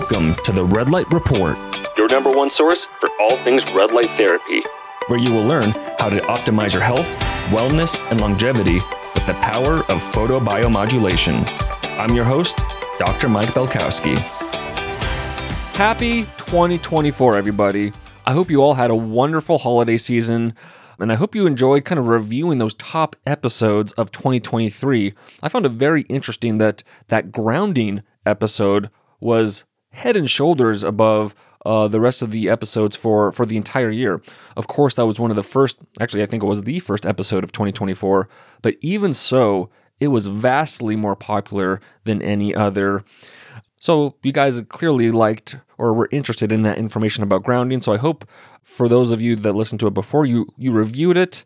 Welcome to the Red Light Report, your number one source for all things red light therapy. where you will learn how to optimize your health, wellness, and longevity with the power of photobiomodulation. I'm your host, Dr. Mike Belkowski. Happy 2024, everybody. I hope you all had a wonderful holiday season. And I hope you enjoyed kind of reviewing those top episodes of 2023. I found it very interesting that that grounding episode was head and shoulders above uh, the rest of the episodes for for the entire year. Of course, that was one of the first. Actually, I think it was the first episode of 2024. But even so, it was vastly more popular than any other. So you guys clearly liked or were interested in that information about grounding. So I hope for those of you that listened to it before, you you reviewed it.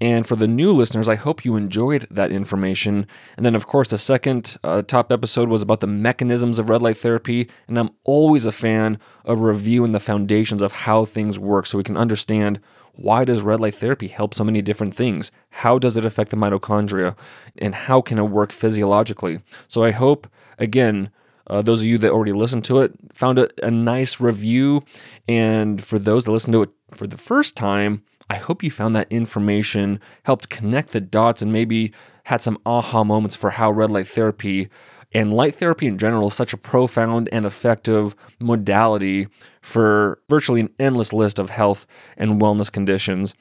And for the new listeners, I hope you enjoyed that information. And then, of course, the second uh, top episode was about the mechanisms of red light therapy. And I'm always a fan of reviewing the foundations of how things work so we can understand why does red light therapy help so many different things? How does it affect the mitochondria? And how can it work physiologically? So I hope, again, uh, those of you that already listened to it found it a nice review. And for those that listened to it for the first time, I hope you found that information helped connect the dots and maybe had some aha moments for how red light therapy and light therapy in general is such a profound and effective modality for virtually an endless list of health and wellness conditions.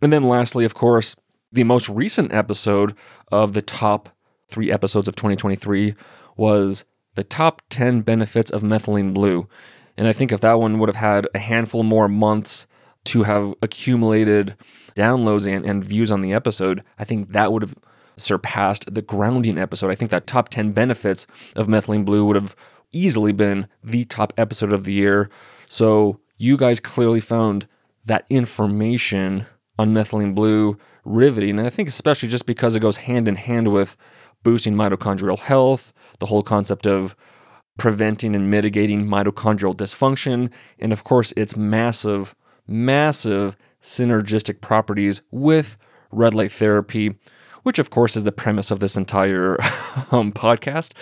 And then, lastly, of course, the most recent episode of the top three episodes of 2023 was the top 10 benefits of methylene blue. And I think if that one would have had a handful more months to have accumulated downloads and, and views on the episode, I think that would have surpassed the grounding episode. I think that top 10 benefits of methylene blue would have easily been the top episode of the year. So you guys clearly found that information on methylene blue riveting. And I think especially just because it goes hand in hand with boosting mitochondrial health, the whole concept of preventing and mitigating mitochondrial dysfunction, and of course, its massive, massive synergistic properties with red light therapy, which of course is the premise of this entire um, podcast.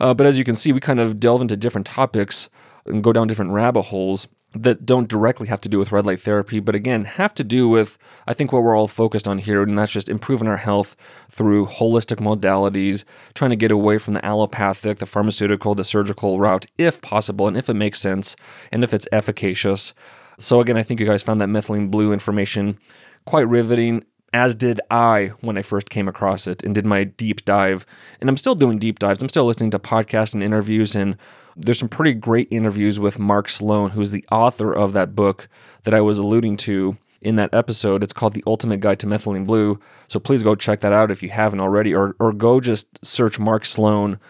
Uh, but as you can see, we kind of delve into different topics and go down different rabbit holes that don't directly have to do with red light therapy, but again, have to do with, I think, what we're all focused on here, and that's just improving our health through holistic modalities, trying to get away from the allopathic, the pharmaceutical, the surgical route, if possible, and if it makes sense, and if it's efficacious. So, again, I think you guys found that methylene blue information quite riveting, as did I when I first came across it and did my deep dive. And I'm still doing deep dives. I'm still listening to podcasts and interviews and there's some pretty great interviews with Mark Sloan, who's the author of that book that I was alluding to in that episode. It's called The Ultimate Guide to Methylene Blue. So please go check that out if you haven't already, or, or go just search Mark Sloan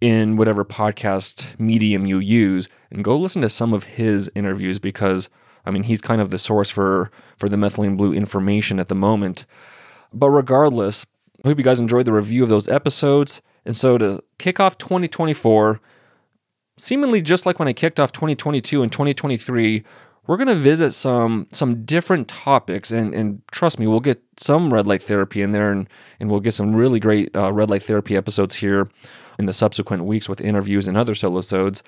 in whatever podcast medium you use and go listen to some of his interviews because I mean he's kind of the source for for the methylene blue information at the moment. But regardless, I hope you guys enjoyed the review of those episodes. And so to kick off 2024, seemingly just like when I kicked off 2022 and 2023, we're going to visit some some different topics and and trust me, we'll get some red light therapy in there and and we'll get some really great uh, red light therapy episodes here in the subsequent weeks with interviews and other solosodes.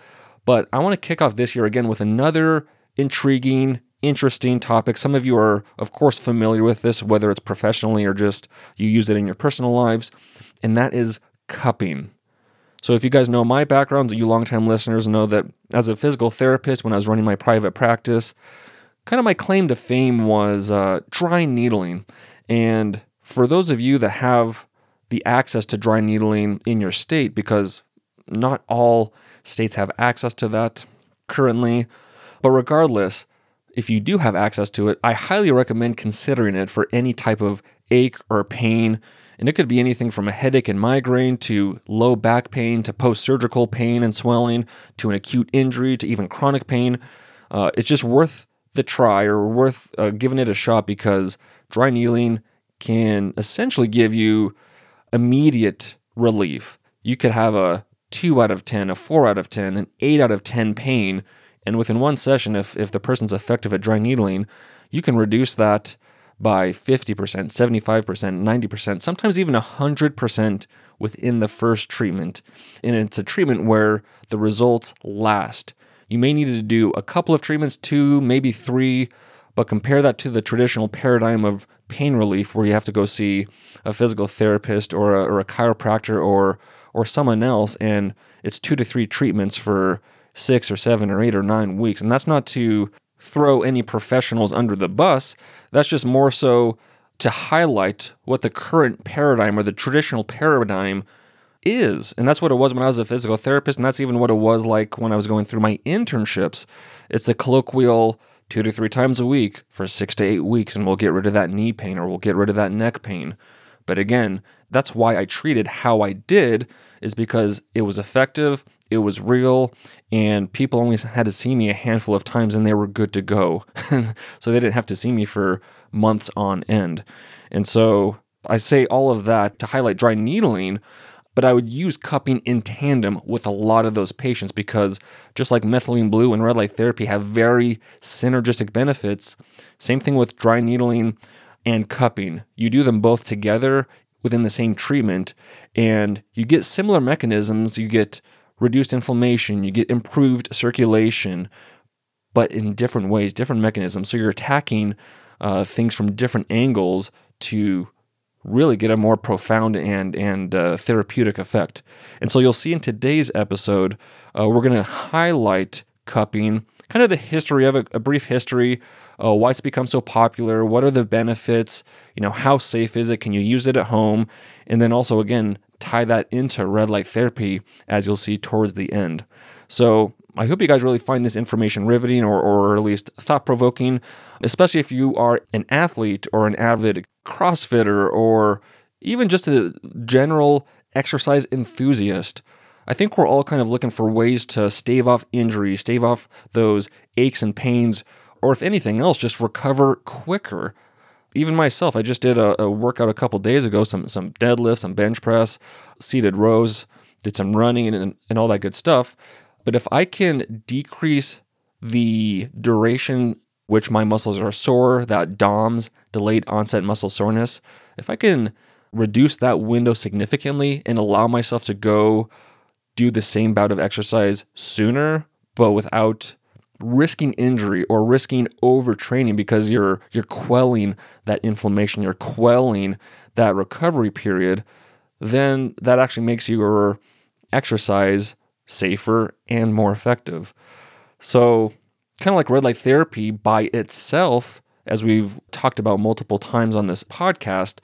But I want to kick off this year again with another intriguing, interesting topic. Some of you are, of course, familiar with this, whether it's professionally or just you use it in your personal lives, and that is cupping. So, if you guys know my background, you longtime listeners know that as a physical therapist, when I was running my private practice, kind of my claim to fame was uh, dry needling. And for those of you that have the access to dry needling in your state, because not all states have access to that currently, but regardless, if you do have access to it, I highly recommend considering it for any type of ache or pain. And it could be anything from a headache and migraine to low back pain to post surgical pain and swelling to an acute injury to even chronic pain. Uh, it's just worth the try or worth uh, giving it a shot because dry needling can essentially give you immediate relief. You could have a 2 out of 10, a 4 out of 10, an 8 out of 10 pain and within one session, if, if the person's effective at dry needling, you can reduce that by 50%, 75%, 90%, sometimes even 100% within the first treatment. And it's a treatment where the results last. You may need to do a couple of treatments, two, maybe three, but compare that to the traditional paradigm of pain relief where you have to go see a physical therapist or a, or a chiropractor or or someone else and it's two to three treatments for six or seven or eight or nine weeks. And that's not to throw any professionals under the bus. That's just more so to highlight what the current paradigm or the traditional paradigm is. And that's what it was when I was a physical therapist. And that's even what it was like when I was going through my internships. It's the colloquial two to three times a week for six to eight weeks, and we'll get rid of that knee pain or we'll get rid of that neck pain. But again, that's why I treated how I did, is because it was effective, it was real, and people only had to see me a handful of times and they were good to go. so they didn't have to see me for months on end. And so I say all of that to highlight dry needling, but I would use cupping in tandem with a lot of those patients because just like methylene blue and red light therapy have very synergistic benefits, same thing with dry needling and cupping. You do them both together within the same treatment and you get similar mechanisms. You get reduced inflammation, you get improved circulation, but in different ways, different mechanisms. So you're attacking uh, things from different angles to really get a more profound and and uh, therapeutic effect. And so you'll see in today's episode, uh, we're going to highlight cupping, kind of the history of a brief history, uh, why it's become so popular, what are the benefits, you know, how safe is it, can you use it at home, and then also again tie that into red light therapy as you'll see towards the end. So I hope you guys really find this information riveting or, or at least thought provoking, especially if you are an athlete or an avid CrossFitter or even just a general exercise enthusiast. I think we're all kind of looking for ways to stave off injury, stave off those aches and pains, or if anything else, just recover quicker even myself, I just did a, a workout a couple days ago, some some deadlifts, some bench press, seated rows, did some running and, and all that good stuff. But if I can decrease the duration which my muscles are sore, that DOMS, delayed onset muscle soreness, if I can reduce that window significantly and allow myself to go do the same bout of exercise sooner, but without risking injury or risking overtraining because you're you're quelling that inflammation, you're quelling that recovery period, then that actually makes your exercise safer and more effective. So, kind of like red light therapy by itself, as we've talked about multiple times on this podcast,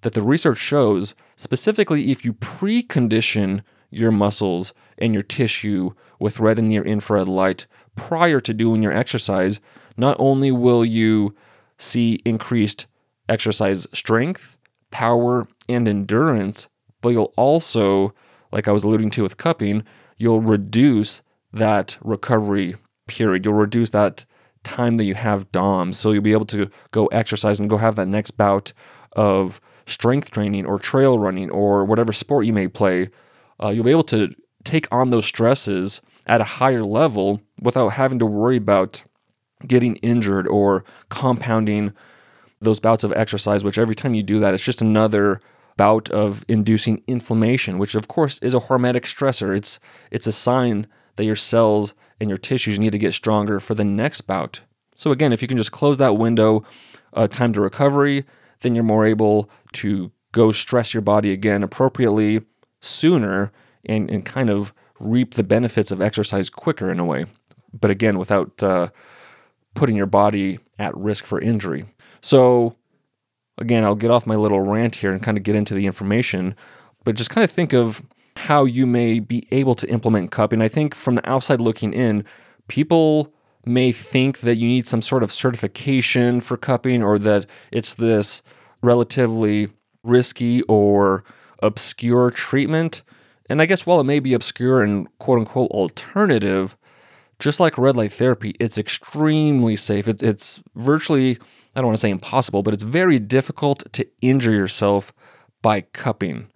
that the research shows specifically if you precondition your muscles and your tissue with red and near infrared light prior to doing your exercise, not only will you see increased exercise strength, power, and endurance, but you'll also, like I was alluding to with cupping, you'll reduce that recovery period. You'll reduce that time that you have DOMs. So you'll be able to go exercise and go have that next bout of strength training or trail running or whatever sport you may play. Uh, you'll be able to take on those stresses at a higher level without having to worry about getting injured or compounding those bouts of exercise, which every time you do that, it's just another bout of inducing inflammation, which of course is a hormetic stressor. It's it's a sign that your cells and your tissues need to get stronger for the next bout. So again, if you can just close that window, uh, time to recovery, then you're more able to go stress your body again appropriately sooner and, and kind of reap the benefits of exercise quicker in a way, but again, without uh, putting your body at risk for injury. So, again, I'll get off my little rant here and kind of get into the information, but just kind of think of how you may be able to implement cupping. I think from the outside looking in, people may think that you need some sort of certification for cupping or that it's this relatively risky or obscure treatment. And I guess while it may be obscure and quote unquote alternative, just like red light therapy, it's extremely safe. It, it's virtually, I don't want to say impossible, but it's very difficult to injure yourself by cupping.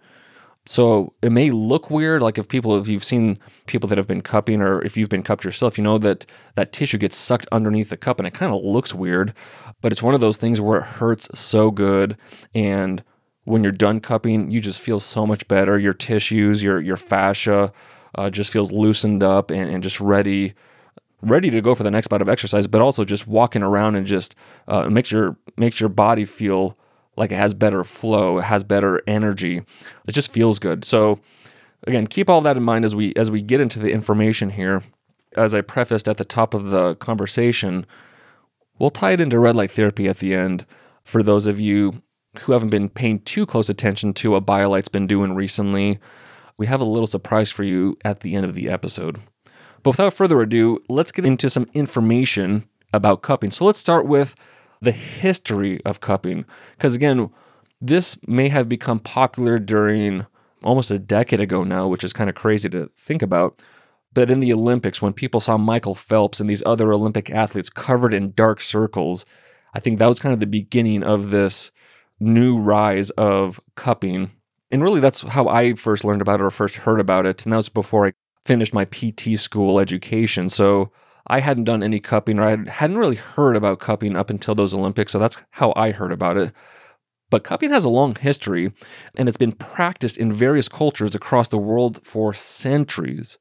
So it may look weird, like if people, if you've seen people that have been cupping, or if you've been cupped yourself, you know that that tissue gets sucked underneath the cup, and it kind of looks weird. But it's one of those things where it hurts so good, and when you're done cupping, you just feel so much better. Your tissues, your your fascia, uh, just feels loosened up and, and just ready ready to go for the next bout of exercise, but also just walking around and just uh, makes your makes your body feel like it has better flow, it has better energy. It just feels good. So again, keep all that in mind as we as we get into the information here. As I prefaced at the top of the conversation, we'll tie it into red light therapy at the end for those of you who haven't been paying too close attention to what BioLight's been doing recently. We have a little surprise for you at the end of the episode. But without further ado, let's get into some information about cupping. So let's start with the history of cupping. Because again, this may have become popular during almost a decade ago now, which is kind of crazy to think about. But in the Olympics, when people saw Michael Phelps and these other Olympic athletes covered in dark circles, I think that was kind of the beginning of this new rise of cupping. And really, that's how I first learned about it or first heard about it. And that was before I finished my PT school education. So I hadn't done any cupping or I hadn't really heard about cupping up until those Olympics. So that's how I heard about it. But cupping has a long history and it's been practiced in various cultures across the world for centuries.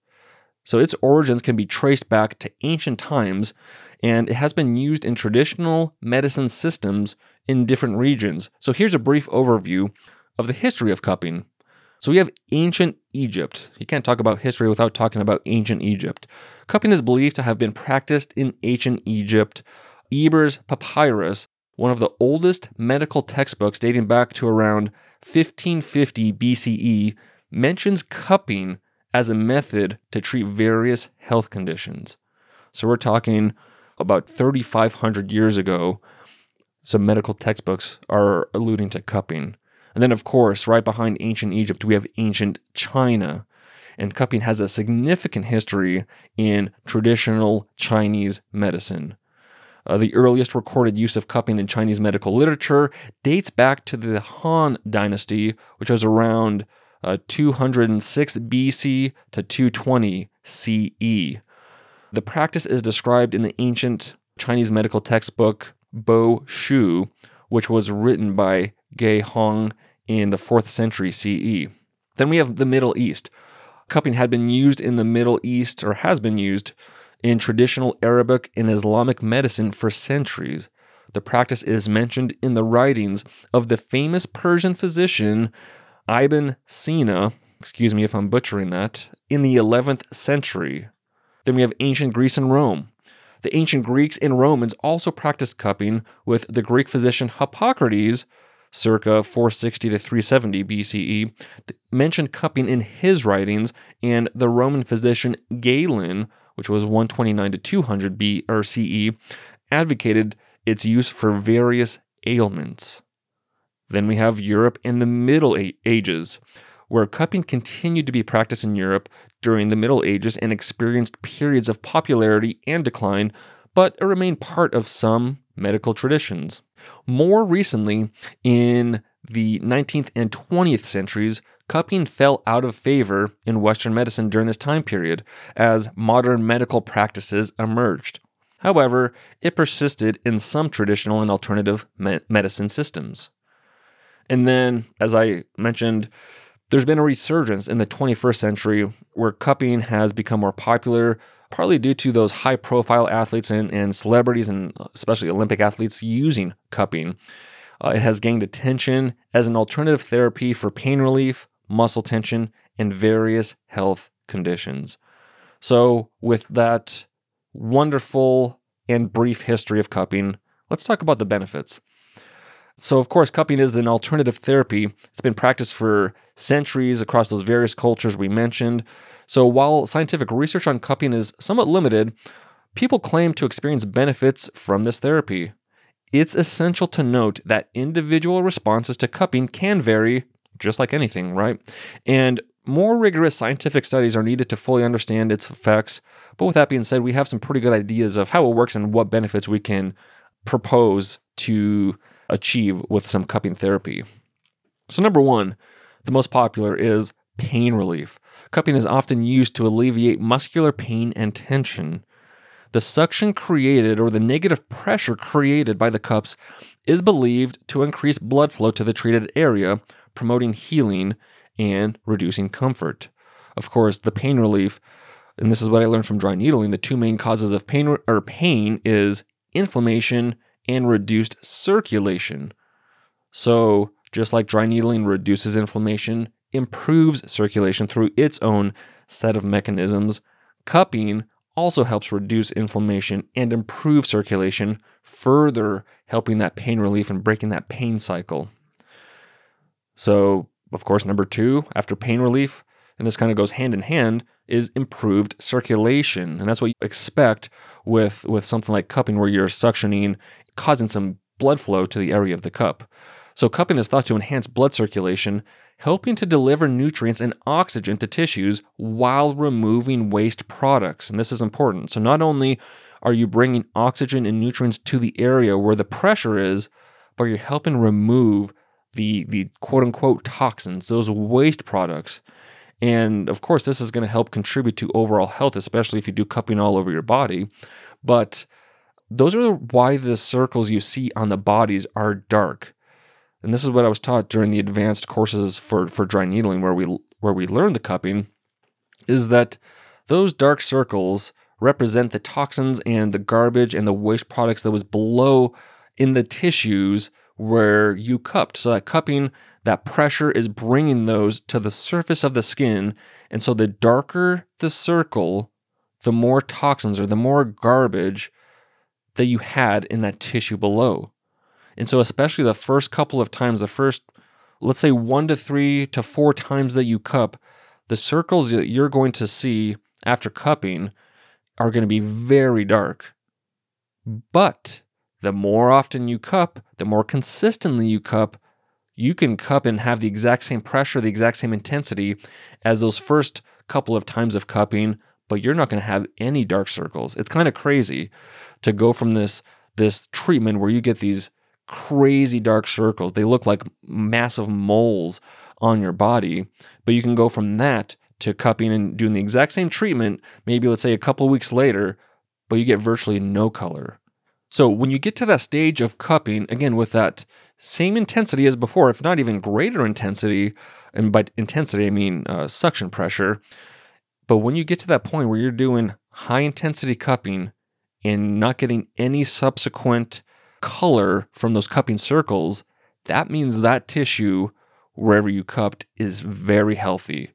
So its origins can be traced back to ancient times and it has been used in traditional medicine systems in different regions. So here's a brief overview of the history of cupping. So we have ancient Egypt. You can't talk about history without talking about ancient Egypt. Cupping is believed to have been practiced in ancient Egypt. Ebers Papyrus, one of the oldest medical textbooks dating back to around 1550 BCE, mentions cupping as a method to treat various health conditions. So we're talking about 3,500 years ago. Some medical textbooks are alluding to cupping. And then, of course, right behind ancient Egypt, we have ancient China. And cupping has a significant history in traditional Chinese medicine. Uh, the earliest recorded use of cupping in Chinese medical literature dates back to the Han Dynasty, which was around uh, 206 BC to 220 CE. The practice is described in the ancient Chinese medical textbook Bo Shu, which was written by Ge Hong in the 4th century CE. Then we have the Middle East. Cupping had been used in the Middle East, or has been used, in traditional Arabic and Islamic medicine for centuries. The practice is mentioned in the writings of the famous Persian physician Ibn Sina, excuse me if I'm butchering that, in the 11th century. Then we have ancient Greece and Rome. The ancient Greeks and Romans also practiced cupping, with the Greek physician Hippocrates circa 460 to 370 BCE, mentioned cupping in his writings, and the Roman physician Galen, which was 129 to 200 B or CE, advocated its use for various ailments. Then we have Europe in the Middle Ages, where cupping continued to be practiced in Europe during the Middle Ages and experienced periods of popularity and decline, but it remained part of some medical traditions. More recently, in the 19th and 20th centuries, cupping fell out of favor in Western medicine during this time period as modern medical practices emerged. However, it persisted in some traditional and alternative me- medicine systems. And then, as I mentioned, there's been a resurgence in the 21st century where cupping has become more popular, partly due to those high profile athletes and, and celebrities, and especially Olympic athletes, using cupping. Uh, it has gained attention as an alternative therapy for pain relief, muscle tension, and various health conditions. So, with that wonderful and brief history of cupping, let's talk about the benefits. So, of course, cupping is an alternative therapy. It's been practiced for centuries across those various cultures we mentioned. So while scientific research on cupping is somewhat limited, people claim to experience benefits from this therapy. It's essential to note that individual responses to cupping can vary, just like anything, right? And more rigorous scientific studies are needed to fully understand its effects. But with that being said, we have some pretty good ideas of how it works and what benefits we can propose to achieve with some cupping therapy. So, number one, the most popular is pain relief. Cupping is often used to alleviate muscular pain and tension. the suction created or the negative pressure created by the cups is believed to increase blood flow to the treated area, promoting healing and reducing comfort. Of course, the pain relief, and this is what I learned from dry needling, the two main causes of pain or pain is inflammation and reduced circulation. So, just like dry needling reduces inflammation, improves circulation through its own set of mechanisms, cupping also helps reduce inflammation and improve circulation, further helping that pain relief and breaking that pain cycle. So, of course, number two, after pain relief, and this kind of goes hand in hand, is improved circulation. And that's what you expect with, with something like cupping, where you're suctioning, causing some blood flow to the area of the cup. So, cupping is thought to enhance blood circulation, helping to deliver nutrients and oxygen to tissues while removing waste products. And this is important. So, not only are you bringing oxygen and nutrients to the area where the pressure is, but you're helping remove the, the quote unquote toxins, those waste products. And of course, this is going to help contribute to overall health, especially if you do cupping all over your body. But those are why the circles you see on the bodies are dark and this is what I was taught during the advanced courses for for dry needling, where we where we learned the cupping, is that those dark circles represent the toxins and the garbage and the waste products that was below in the tissues where you cupped. So that cupping, that pressure is bringing those to the surface of the skin, and so the darker the circle, the more toxins or the more garbage that you had in that tissue below. And so, especially the first couple of times, the first, let's say one to three to four times that you cup, the circles that you're going to see after cupping are going to be very dark. But the more often you cup, the more consistently you cup, you can cup and have the exact same pressure, the exact same intensity as those first couple of times of cupping, but you're not going to have any dark circles. It's kind of crazy to go from this this treatment where you get these crazy dark circles. They look like massive moles on your body. But you can go from that to cupping and doing the exact same treatment, maybe let's say a couple of weeks later, but you get virtually no color. So when you get to that stage of cupping, again, with that same intensity as before, if not even greater intensity, and by intensity, I mean uh, suction pressure. But when you get to that point where you're doing high intensity cupping and not getting any subsequent color from those cupping circles, that means that tissue, wherever you cupped, is very healthy.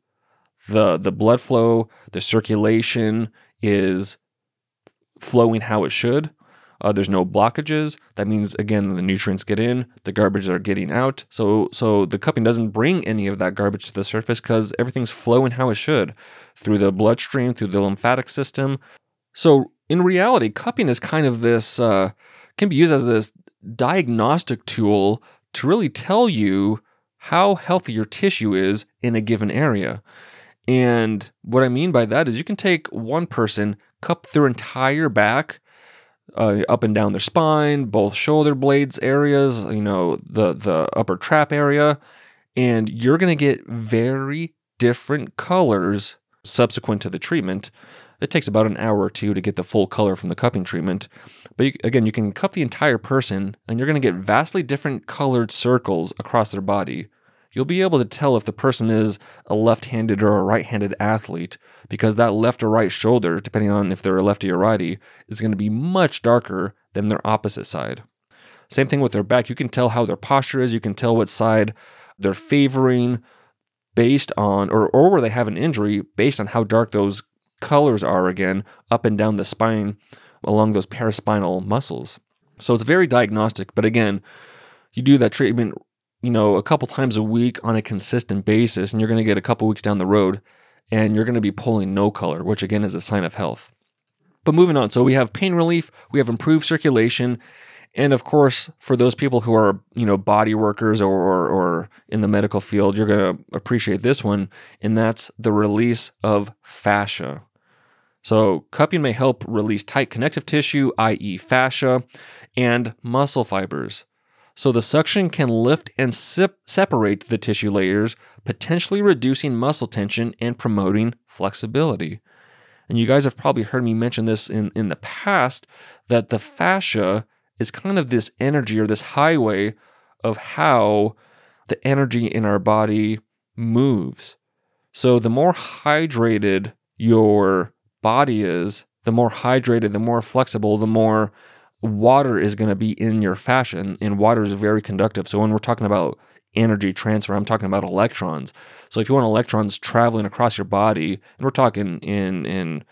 The, the blood flow, the circulation is flowing how it should. Uh, there's no blockages. That means again the nutrients get in, the garbage are getting out. So so the cupping doesn't bring any of that garbage to the surface because everything's flowing how it should through the bloodstream, through the lymphatic system. So in reality, cupping is kind of this uh, can be used as this diagnostic tool to really tell you how healthy your tissue is in a given area. And what I mean by that is you can take one person, cup their entire back, uh, up and down their spine, both shoulder blades areas, you know, the the upper trap area, and you're going to get very different colors subsequent to the treatment it takes about an hour or two to get the full color from the cupping treatment. But you, again, you can cup the entire person and you're going to get vastly different colored circles across their body. You'll be able to tell if the person is a left handed or a right handed athlete because that left or right shoulder, depending on if they're a lefty or righty, is going to be much darker than their opposite side. Same thing with their back. You can tell how their posture is, you can tell what side they're favoring based on, or, or where they have an injury based on how dark those colors are again up and down the spine along those paraspinal muscles. So it's very diagnostic, but again, you do that treatment, you know, a couple times a week on a consistent basis, and you're going to get a couple weeks down the road and you're going to be pulling no color, which again is a sign of health. But moving on, so we have pain relief, we have improved circulation, and of course, for those people who are, you know, body workers or, or, or in the medical field, you're going to appreciate this one, and that's the release of fascia. So, cupping may help release tight connective tissue, i.e., fascia, and muscle fibers. So, the suction can lift and sip- separate the tissue layers, potentially reducing muscle tension and promoting flexibility. And you guys have probably heard me mention this in, in the past that the fascia is kind of this energy or this highway of how the energy in our body moves. So the more hydrated your body is, the more hydrated, the more flexible, the more water is going to be in your fascia. And, and water is very conductive. So when we're talking about energy transfer, I'm talking about electrons. So if you want electrons traveling across your body, and we're talking in in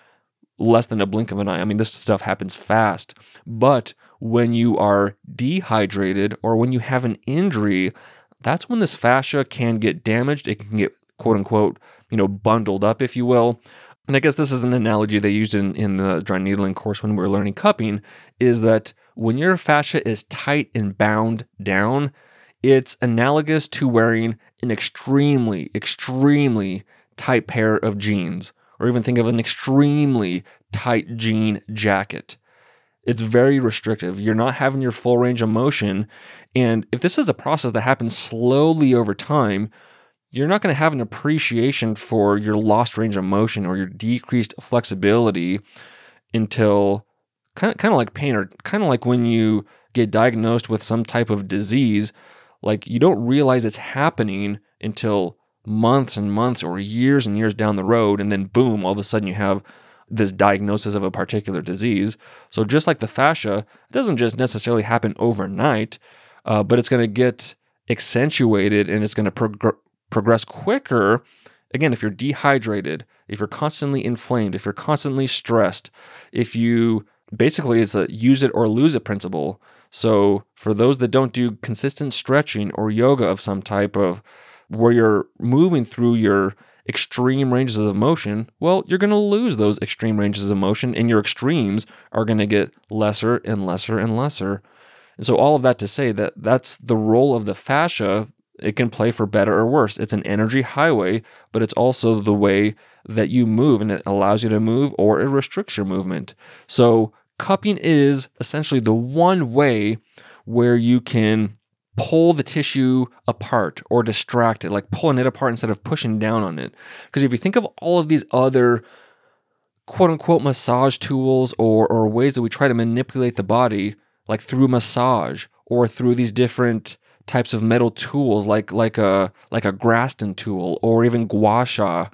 less than a blink of an eye. I mean, this stuff happens fast. But when you are dehydrated or when you have an injury, that's when this fascia can get damaged. It can get quote unquote, you know, bundled up, if you will. And I guess this is an analogy they used in, in the dry needling course when we were learning cupping, is that when your fascia is tight and bound down, it's analogous to wearing an extremely, extremely tight pair of jeans, or even think of an extremely tight jean jacket. It's very restrictive. You're not having your full range of motion. And if this is a process that happens slowly over time, you're not going to have an appreciation for your lost range of motion or your decreased flexibility until kind of, kind of like pain or kind of like when you get diagnosed with some type of disease like you don't realize it's happening until months and months or years and years down the road and then boom all of a sudden you have this diagnosis of a particular disease. So just like the fascia it doesn't just necessarily happen overnight uh, but it's going to get accentuated and it's going to prog- progress quicker again if you're dehydrated if you're constantly inflamed if you're constantly stressed if you basically it's a use it or lose it principle so, for those that don't do consistent stretching or yoga of some type of where you're moving through your extreme ranges of motion, well, you're going to lose those extreme ranges of motion and your extremes are going to get lesser and lesser and lesser. And so, all of that to say that that's the role of the fascia. It can play for better or worse. It's an energy highway, but it's also the way that you move and it allows you to move or it restricts your movement. So, cupping is essentially the one way where you can pull the tissue apart or distract it, like pulling it apart instead of pushing down on it. Because if you think of all of these other quote unquote massage tools or, or ways that we try to manipulate the body, like through massage or through these different types of metal tools like like a like a Graston tool or even gua sha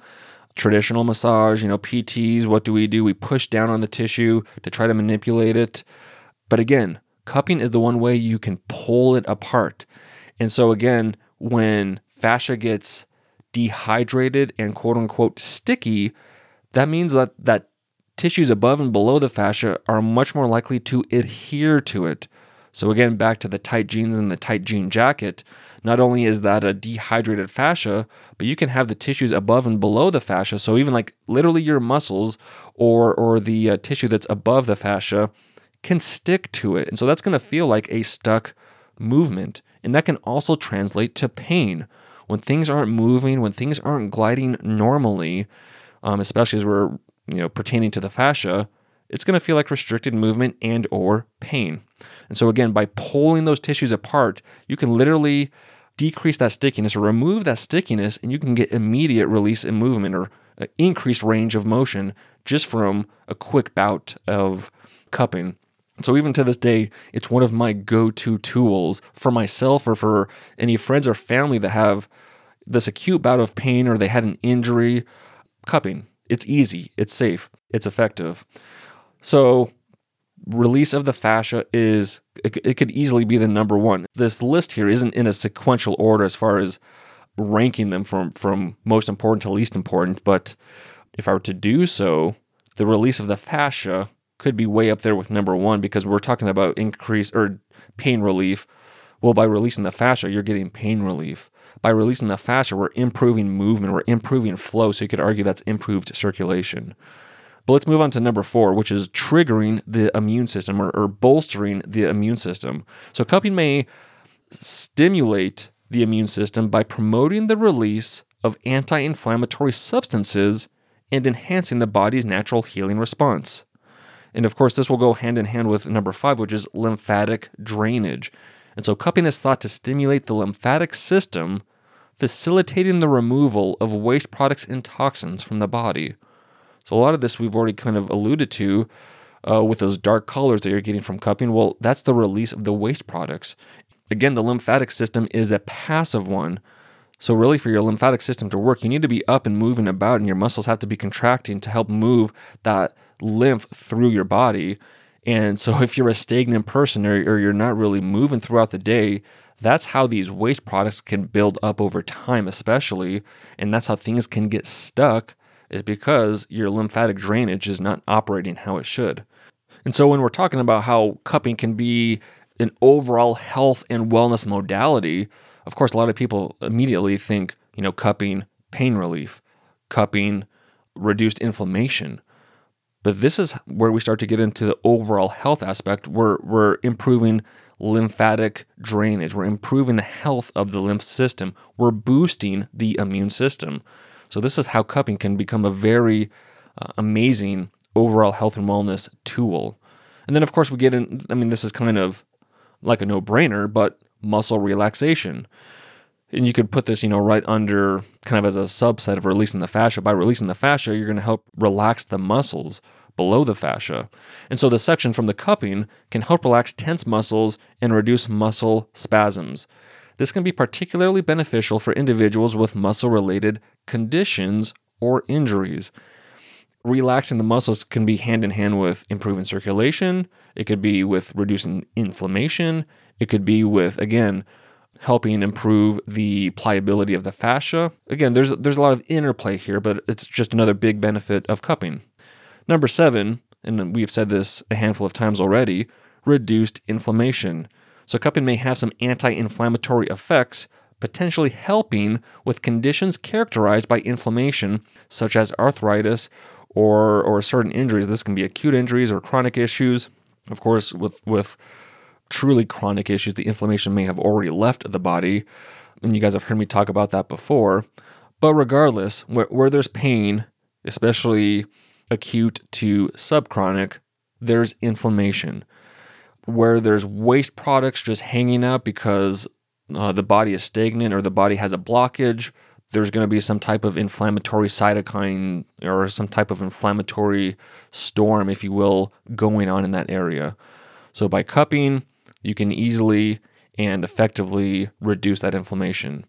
traditional massage, you know, PTs, what do we do? We push down on the tissue to try to manipulate it. But again, cupping is the one way you can pull it apart. And so, again, when fascia gets dehydrated and quote unquote sticky, that means that, that tissues above and below the fascia are much more likely to adhere to it. So, again, back to the tight jeans and the tight jean jacket. Not only is that a dehydrated fascia, but you can have the tissues above and below the fascia. So, even like literally your muscles or, or the uh, tissue that's above the fascia can stick to it. And so, that's going to feel like a stuck movement. And that can also translate to pain. When things aren't moving, when things aren't gliding normally, um, especially as we're you know pertaining to the fascia, it's going to feel like restricted movement and or pain. And so again, by pulling those tissues apart, you can literally decrease that stickiness or remove that stickiness and you can get immediate release in movement or uh, increased range of motion just from a quick bout of cupping. So even to this day, it's one of my go-to tools for myself or for any friends or family that have this acute bout of pain or they had an injury. Cupping. It's easy, it's safe, it's effective. So, release of the fascia is, it, it could easily be the number one. This list here isn't in a sequential order as far as ranking them from, from most important to least important, but if I were to do so, the release of the fascia could be way up there with number one because we're talking about increase or pain relief. Well, by releasing the fascia, you're getting pain relief. By releasing the fascia, we're improving movement, we're improving flow. So you could argue that's improved circulation. But let's move on to number four, which is triggering the immune system or, or bolstering the immune system. So, cupping may stimulate the immune system by promoting the release of anti inflammatory substances and enhancing the body's natural healing response. And of course, this will go hand in hand with number five, which is lymphatic drainage. And so, cupping is thought to stimulate the lymphatic system, facilitating the removal of waste products and toxins from the body. So a lot of this we've already kind of alluded to uh, with those dark colors that you're getting from cupping. Well, that's the release of the waste products. Again, the lymphatic system is a passive one. So, really, for your lymphatic system to work, you need to be up and moving about, and your muscles have to be contracting to help move that lymph through your body. And so, if you're a stagnant person or, or you're not really moving throughout the day, that's how these waste products can build up over time, especially. And that's how things can get stuck, is because your lymphatic drainage is not operating how it should. And so, when we're talking about how cupping can be an overall health and wellness modality, of course, a lot of people immediately think, you know, cupping pain relief, cupping reduced inflammation. But this is where we start to get into the overall health aspect. We're, we're improving lymphatic drainage, we're improving the health of the lymph system, we're boosting the immune system. So, this is how cupping can become a very uh, amazing overall health and wellness tool. And then, of course, we get in. I mean, this is kind of like a no brainer, but muscle relaxation. And you could put this, you know, right under kind of as a subset of releasing the fascia. By releasing the fascia, you're going to help relax the muscles below the fascia. And so the section from the cupping can help relax tense muscles and reduce muscle spasms. This can be particularly beneficial for individuals with muscle related conditions or injuries. Relaxing the muscles can be hand in hand with improving circulation, it could be with reducing inflammation, it could be with, again, helping improve the pliability of the fascia. Again, there's there's a lot of interplay here, but it's just another big benefit of cupping. Number 7, and we've said this a handful of times already, reduced inflammation. So cupping may have some anti-inflammatory effects, potentially helping with conditions characterized by inflammation such as arthritis or or certain injuries. This can be acute injuries or chronic issues. Of course, with with truly chronic issues, the inflammation may have already left the body. And you guys have heard me talk about that before. But regardless, where, where there's pain, especially acute to subchronic, there's inflammation. Where there's waste products just hanging up because uh, the body is stagnant or the body has a blockage, there's going to be some type of inflammatory cytokine or some type of inflammatory storm, if you will, going on in that area. So by cupping, you can easily and effectively reduce that inflammation.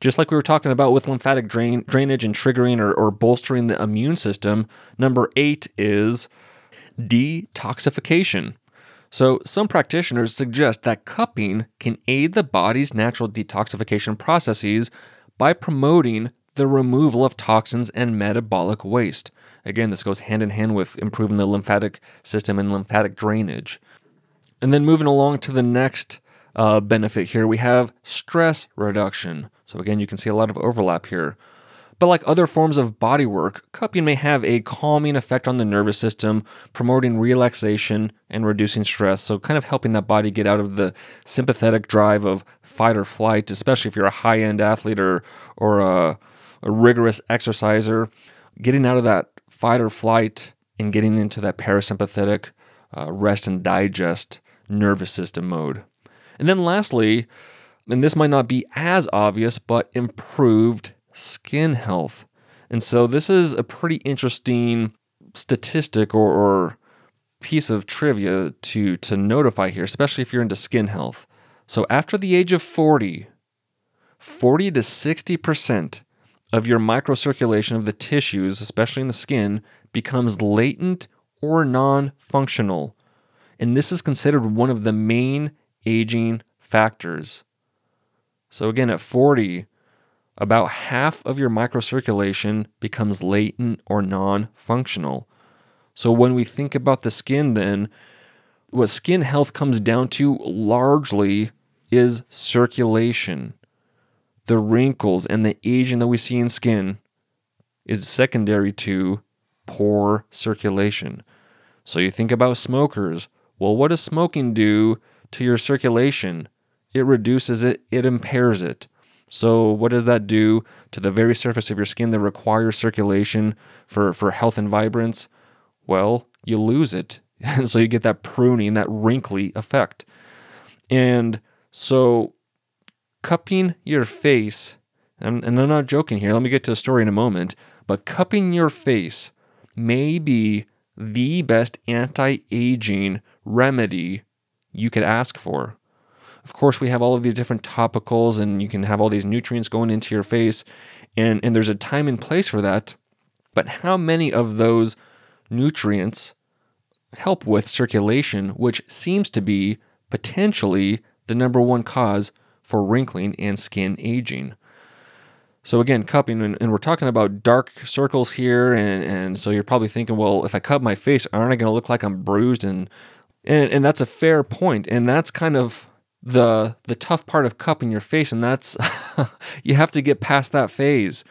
Just like we were talking about with lymphatic drain, drainage and triggering or, or bolstering the immune system, number eight is detoxification. So, some practitioners suggest that cupping can aid the body's natural detoxification processes by promoting the removal of toxins and metabolic waste. Again, this goes hand in hand with improving the lymphatic system and lymphatic drainage. And then moving along to the next uh, benefit here, we have stress reduction. So, again, you can see a lot of overlap here. But like other forms of body work, cupping may have a calming effect on the nervous system, promoting relaxation and reducing stress. So, kind of helping that body get out of the sympathetic drive of fight or flight, especially if you're a high end athlete or, or a, a rigorous exerciser. Getting out of that fight or flight and getting into that parasympathetic uh, rest and digest nervous system mode. And then lastly, and this might not be as obvious, but improved skin health. And so this is a pretty interesting statistic or, or piece of trivia to, to notify here, especially if you're into skin health. So after the age of 40, 40 to 60% of your microcirculation of the tissues, especially in the skin, becomes latent or non functional and this is considered one of the main aging factors. So, again, at 40, about half of your microcirculation becomes latent or non functional. So, when we think about the skin, then, what skin health comes down to largely is circulation. The wrinkles and the aging that we see in skin is secondary to poor circulation. So, you think about smokers well, what does smoking do to your circulation? It reduces it, it impairs it. So, what does that do to the very surface of your skin that requires circulation for, for health and vibrance? Well, you lose it. And so you get that pruning, that wrinkly effect. And so, cupping your face, and, and I'm not joking here, let me get to the story in a moment, but cupping your face may be the best anti aging remedy you could ask for. Of course, we have all of these different topicals, and you can have all these nutrients going into your face, and, and there's a time and place for that. But how many of those nutrients help with circulation, which seems to be potentially the number one cause for wrinkling and skin aging? So again, cupping, and, we're talking about dark circles here, and, and so you're probably thinking, well, if I cup my face, aren't I going to look like I'm bruised? And, and and that's a fair point, and that's kind of the the tough part of cupping your face, and that's you have to get past that phase.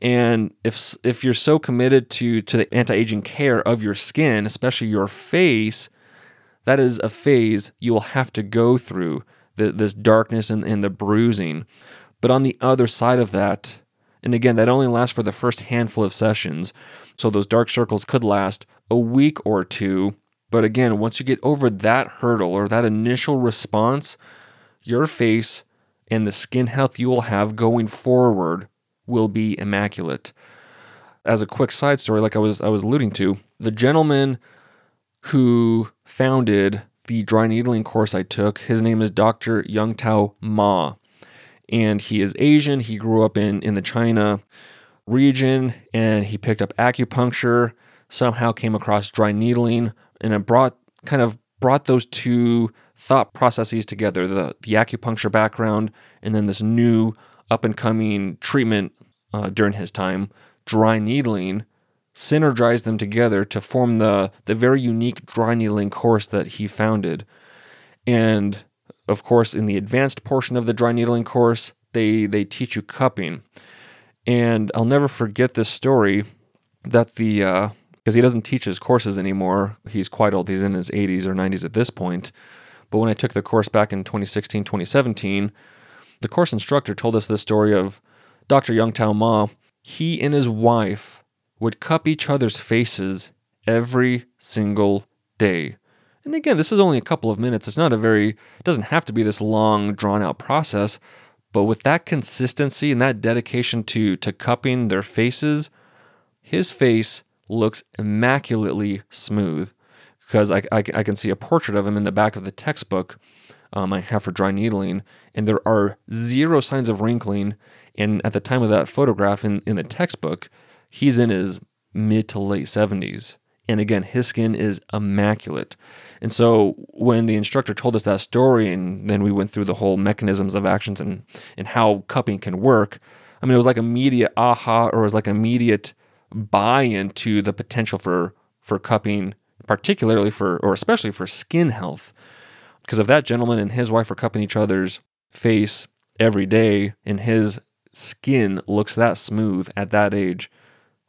And if if you're so committed to to the anti-aging care of your skin, especially your face, that is a phase you will have to go through the, this darkness and, and the bruising. But on the other side of that, and again, that only lasts for the first handful of sessions. So those dark circles could last a week or two. But again, once you get over that hurdle or that initial response, your face and the skin health you will have going forward will be immaculate. As a quick side story, like I was I was alluding to, the gentleman who founded the dry needling course I took, his name is Dr. Yun-Tao Ma and he is Asian. He grew up in, in the China region and he picked up acupuncture, somehow came across dry needling, and it brought kind of brought those two thought processes together the, the acupuncture background and then this new up and coming treatment uh, during his time, dry needling, synergized them together to form the, the very unique dry needling course that he founded. And of course, in the advanced portion of the dry needling course, they they teach you cupping, and I'll never forget this story that the because he doesn't teach his courses anymore. He's quite old. He's in his 80s or 90s at this point. But when I took the course back in 2016, 2017, the course instructor told us this story of Dr. Yun-Tao Ma. He and his wife would cup each other's faces every single day. And again, this is only a couple of minutes. It's not a very, it doesn't have to be this long, drawn out process. But with that consistency and that dedication to, to cupping their faces, his face looks immaculately smooth. Because I, I, I can see a portrait of him in the back of the textbook um, I have for dry needling, and there are zero signs of wrinkling. And at the time of that photograph in, in the textbook, he's in his mid to late 70s. And again, his skin is immaculate. And so when the instructor told us that story, and then we went through the whole mechanisms of actions and, and how cupping can work, I mean, it was like immediate aha or it was like immediate buy into the potential for, for cupping, particularly for, or especially for skin health. Because if that gentleman and his wife are cupping each other's face every day and his skin looks that smooth at that age,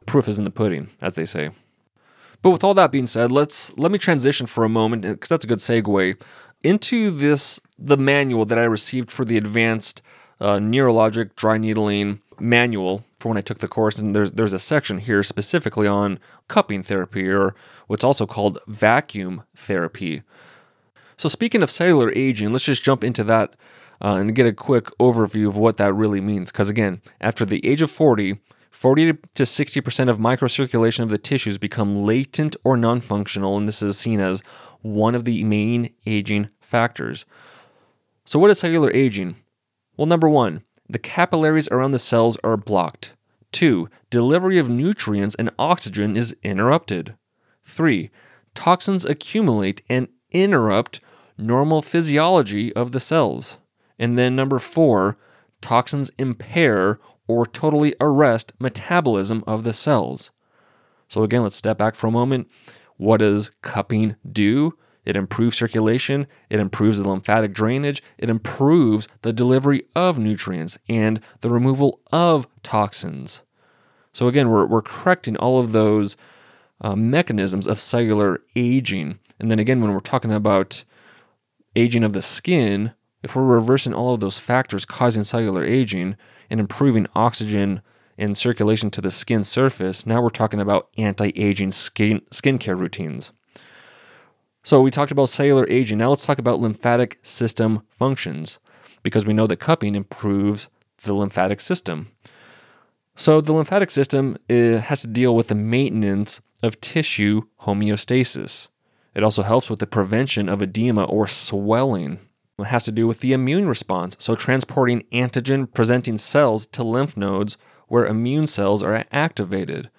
proof is in the pudding, as they say. But with all that being said, let's let me transition for a moment because that's a good segue into this the manual that I received for the advanced uh, neurologic dry needling manual for when I took the course, and there's there's a section here specifically on cupping therapy or what's also called vacuum therapy. So speaking of cellular aging, let's just jump into that uh, and get a quick overview of what that really means. Because again, after the age of 40, 40 to 60% of microcirculation of the tissues become latent or non functional, and this is seen as one of the main aging factors. So, what is cellular aging? Well, number one, the capillaries around the cells are blocked. Two, delivery of nutrients and oxygen is interrupted. Three, toxins accumulate and interrupt normal physiology of the cells. And then number four, toxins impair or totally arrest metabolism of the cells. So, again, let's step back for a moment. What does cupping do? It improves circulation, it improves the lymphatic drainage, it improves the delivery of nutrients and the removal of toxins. So, again, we're, we're correcting all of those uh, mechanisms of cellular aging. And then, again, when we're talking about aging of the skin, if we're reversing all of those factors causing cellular aging, and improving oxygen and circulation to the skin surface, now we're talking about anti aging skin skincare routines. So we talked about cellular aging. Now let's talk about lymphatic system functions because we know that cupping improves the lymphatic system. So the lymphatic system eh, has to deal with the maintenance of tissue homeostasis. It also helps with the prevention of edema or swelling. It has to do with the immune response, so transporting antigen presenting cells to lymph nodes where immune cells are activated.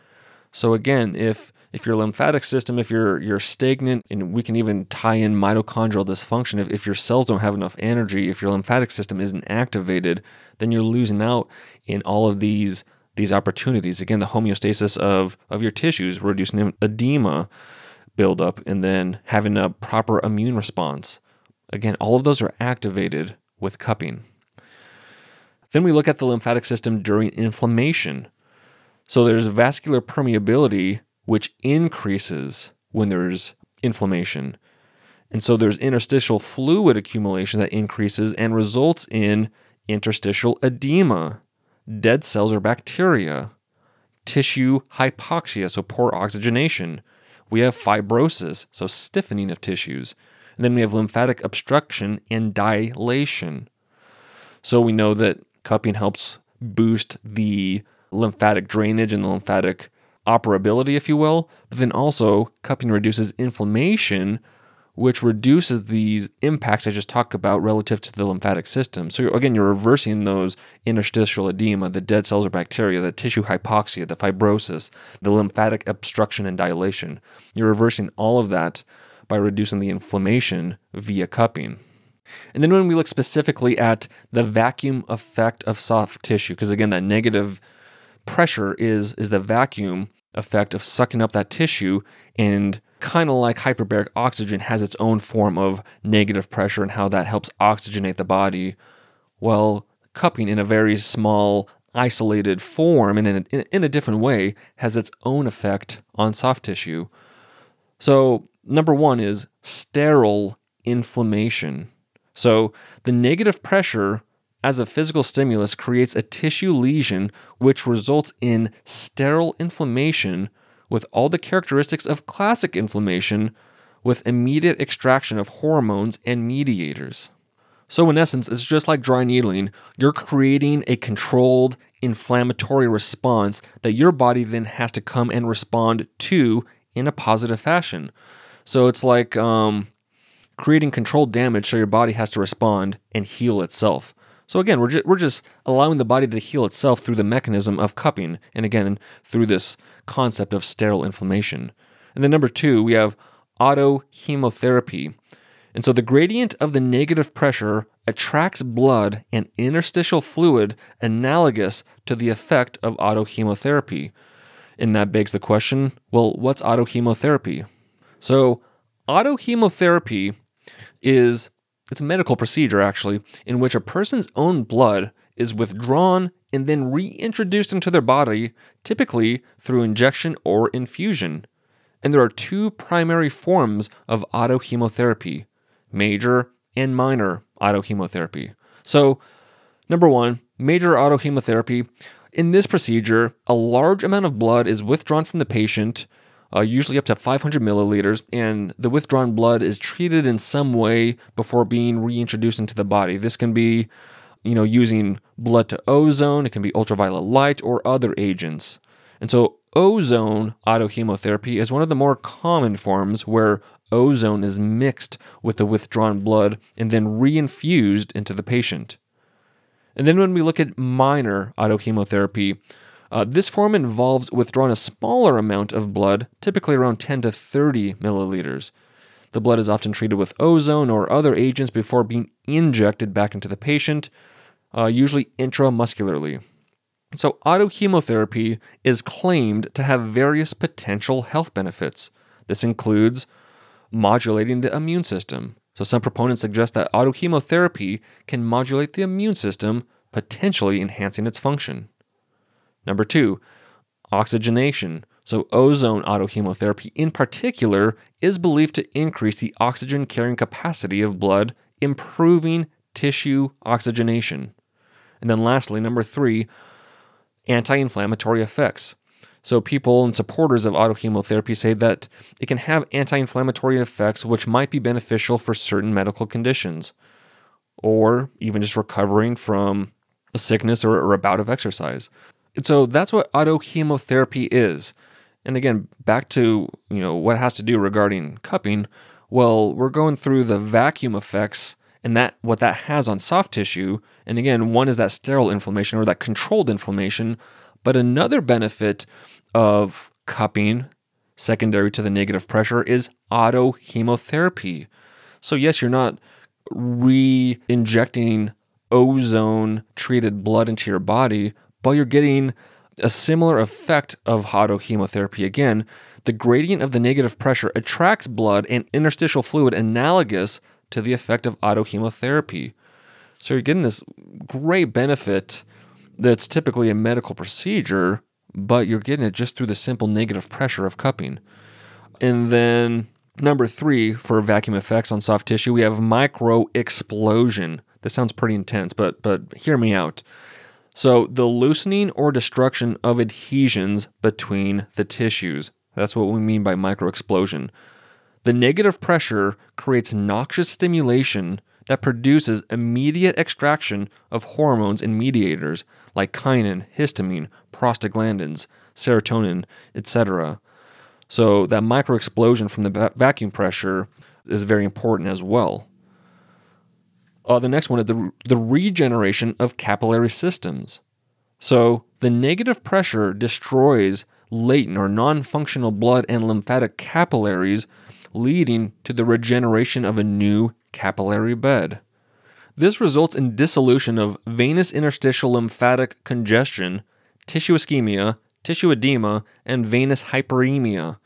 So again, if if your lymphatic system, if you're you're stagnant, and we can even tie in mitochondrial dysfunction, if, if your cells don't have enough energy, if your lymphatic system isn't activated, then you're losing out in all of these these opportunities. Again, the homeostasis of of your tissues, reducing edema buildup, and then having a proper immune response. Again, all of those are activated with cupping. Then we look at the lymphatic system during inflammation. So there's vascular permeability, which increases when there's inflammation. And so there's interstitial fluid accumulation that increases and results in interstitial edema, dead cells or bacteria, tissue hypoxia, so poor oxygenation. We have fibrosis, so stiffening of tissues. And then we have lymphatic obstruction and dilation. So we know that cupping helps boost the lymphatic drainage and the lymphatic operability, if you will. But then also, cupping reduces inflammation, which reduces these impacts I just talked about relative to the lymphatic system. So, again, you're reversing those interstitial edema, the dead cells or bacteria, the tissue hypoxia, the fibrosis, the lymphatic obstruction and dilation. You're reversing all of that by reducing the inflammation via cupping. And then when we look specifically at the vacuum effect of soft tissue, because again, that negative pressure is is the vacuum effect of sucking up that tissue and kind of like hyperbaric oxygen has its own form of negative pressure and how that helps oxygenate the body. Well, cupping in a very small, isolated form and in a, in a different way has its own effect on soft tissue. So, number one is sterile inflammation. So, the negative pressure as a physical stimulus creates a tissue lesion which results in sterile inflammation with all the characteristics of classic inflammation with immediate extraction of hormones and mediators. So, in essence, it's just like dry needling. You're creating a controlled inflammatory response that your body then has to come and respond to in a positive fashion. So, it's like um, creating controlled damage so your body has to respond and heal itself. So again, we're just, we're just allowing the body to heal itself through the mechanism of cupping, and again through this concept of sterile inflammation. And then number two, we have autohemotherapy. And so the gradient of the negative pressure attracts blood and interstitial fluid analogous to the effect of autohemotherapy. And that begs the question well, what's autohemotherapy? So, autohemotherapy is it's a medical procedure, actually, in which a person's own blood is withdrawn and then reintroduced into their body, typically through injection or infusion. And there are two primary forms of autohemotherapy major and minor autohemotherapy. So, number one, major autohemotherapy. In this procedure, a large amount of blood is withdrawn from the patient uh, usually up to 500 milliliters, and the withdrawn blood is treated in some way before being reintroduced into the body. This can be, you know, using blood to ozone, it can be ultraviolet light, or other agents. And so, ozone autohemotherapy is one of the more common forms where ozone is mixed with the withdrawn blood and then reinfused into the patient. And then when we look at minor autohemotherapy, uh, this form involves withdrawing a smaller amount of blood, typically around 10 to 30 milliliters. The blood is often treated with ozone or other agents before being injected back into the patient, uh, usually intramuscularly. So, autohemotherapy is claimed to have various potential health benefits. This includes modulating the immune system. So, some proponents suggest that autohemotherapy can modulate the immune system, potentially enhancing its function. Number two, oxygenation. So, ozone autohemotherapy in particular is believed to increase the oxygen carrying capacity of blood, improving tissue oxygenation. And then, lastly, number three, anti inflammatory effects. So, people and supporters of autohemotherapy say that it can have anti inflammatory effects which might be beneficial for certain medical conditions, or even just recovering from a sickness or a bout of exercise. So that's what autohemotherapy is. And again, back to, you know, what has to do regarding cupping. Well, we're going through the vacuum effects and that what that has on soft tissue. And again, one is that sterile inflammation or that controlled inflammation, but another benefit of cupping secondary to the negative pressure is autohemotherapy. So yes, you're not re-injecting ozone treated blood into your body, but you're getting a similar effect of autohemotherapy again. The gradient of the negative pressure attracts blood and interstitial fluid analogous to the effect of autohemotherapy. So you're getting this great benefit that's typically a medical procedure, but you're getting it just through the simple negative pressure of cupping. And then number three for vacuum effects on soft tissue, we have micro explosion. This sounds pretty intense, but but hear me out. So the loosening or destruction of adhesions between the tissues. That's what we mean by microexplosion. The negative pressure creates noxious stimulation that produces immediate extraction of hormones and mediators like kinin, histamine, prostaglandins, serotonin, etc. So that microexplosion from the va- vacuum pressure is very important as well. Uh, the next one is the, the regeneration of capillary systems. So the negative pressure destroys latent or non functional blood and lymphatic capillaries, leading to the regeneration of a new capillary bed. This results in dissolution of venous interstitial lymphatic congestion, tissue ischemia, tissue edema, and venous hyperemia.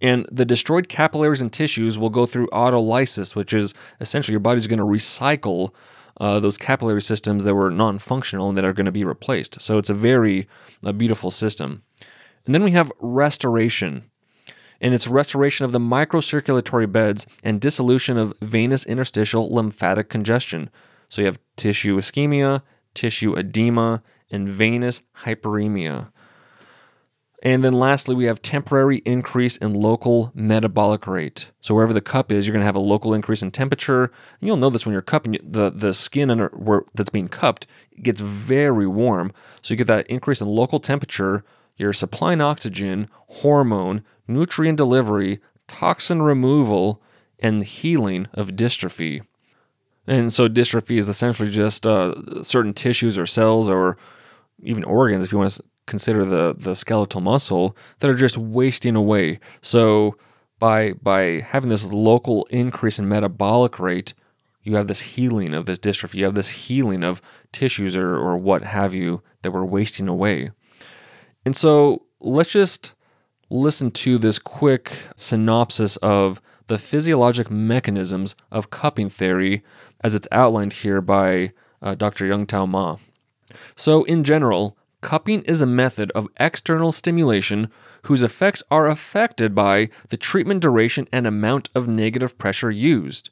And the destroyed capillaries and tissues will go through autolysis, which is essentially your body's going to recycle uh, those capillary systems that were non functional and that are going to be replaced. So it's a very beautiful system. And then we have restoration. And it's restoration of the microcirculatory beds and dissolution of venous interstitial lymphatic congestion. So you have tissue ischemia, tissue edema, and venous hyperemia. And then lastly, we have temporary increase in local metabolic rate. So wherever the cup is, you're going to have a local increase in temperature. And you'll know this when you're cupping the the skin under where that's being cupped gets very warm. So you get that increase in local temperature. You're supplying oxygen, hormone, nutrient delivery, toxin removal, and healing of dystrophy. And so dystrophy is essentially just uh, certain tissues or cells or even organs, if you want to consider the the skeletal muscle that are just wasting away. So by by having this local increase in metabolic rate, you have this healing of this dystrophy. You have this healing of tissues or or what have you that were wasting away. And so let's just listen to this quick synopsis of the physiologic mechanisms of cupping theory as it's outlined here by uh, Dr. Yun-Tao Ma. So, in general, Cupping is a method of external stimulation whose effects are affected by the treatment duration and amount of negative pressure used.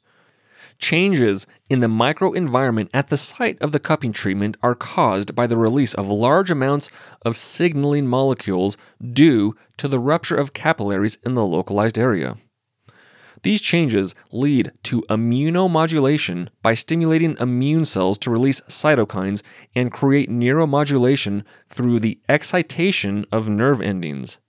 Changes in the microenvironment at the site of the cupping treatment are caused by the release of large amounts of signaling molecules due to the rupture of capillaries in the localized area. These changes lead to immunomodulation by stimulating immune cells to release cytokines and create neuromodulation through the excitation of nerve endings.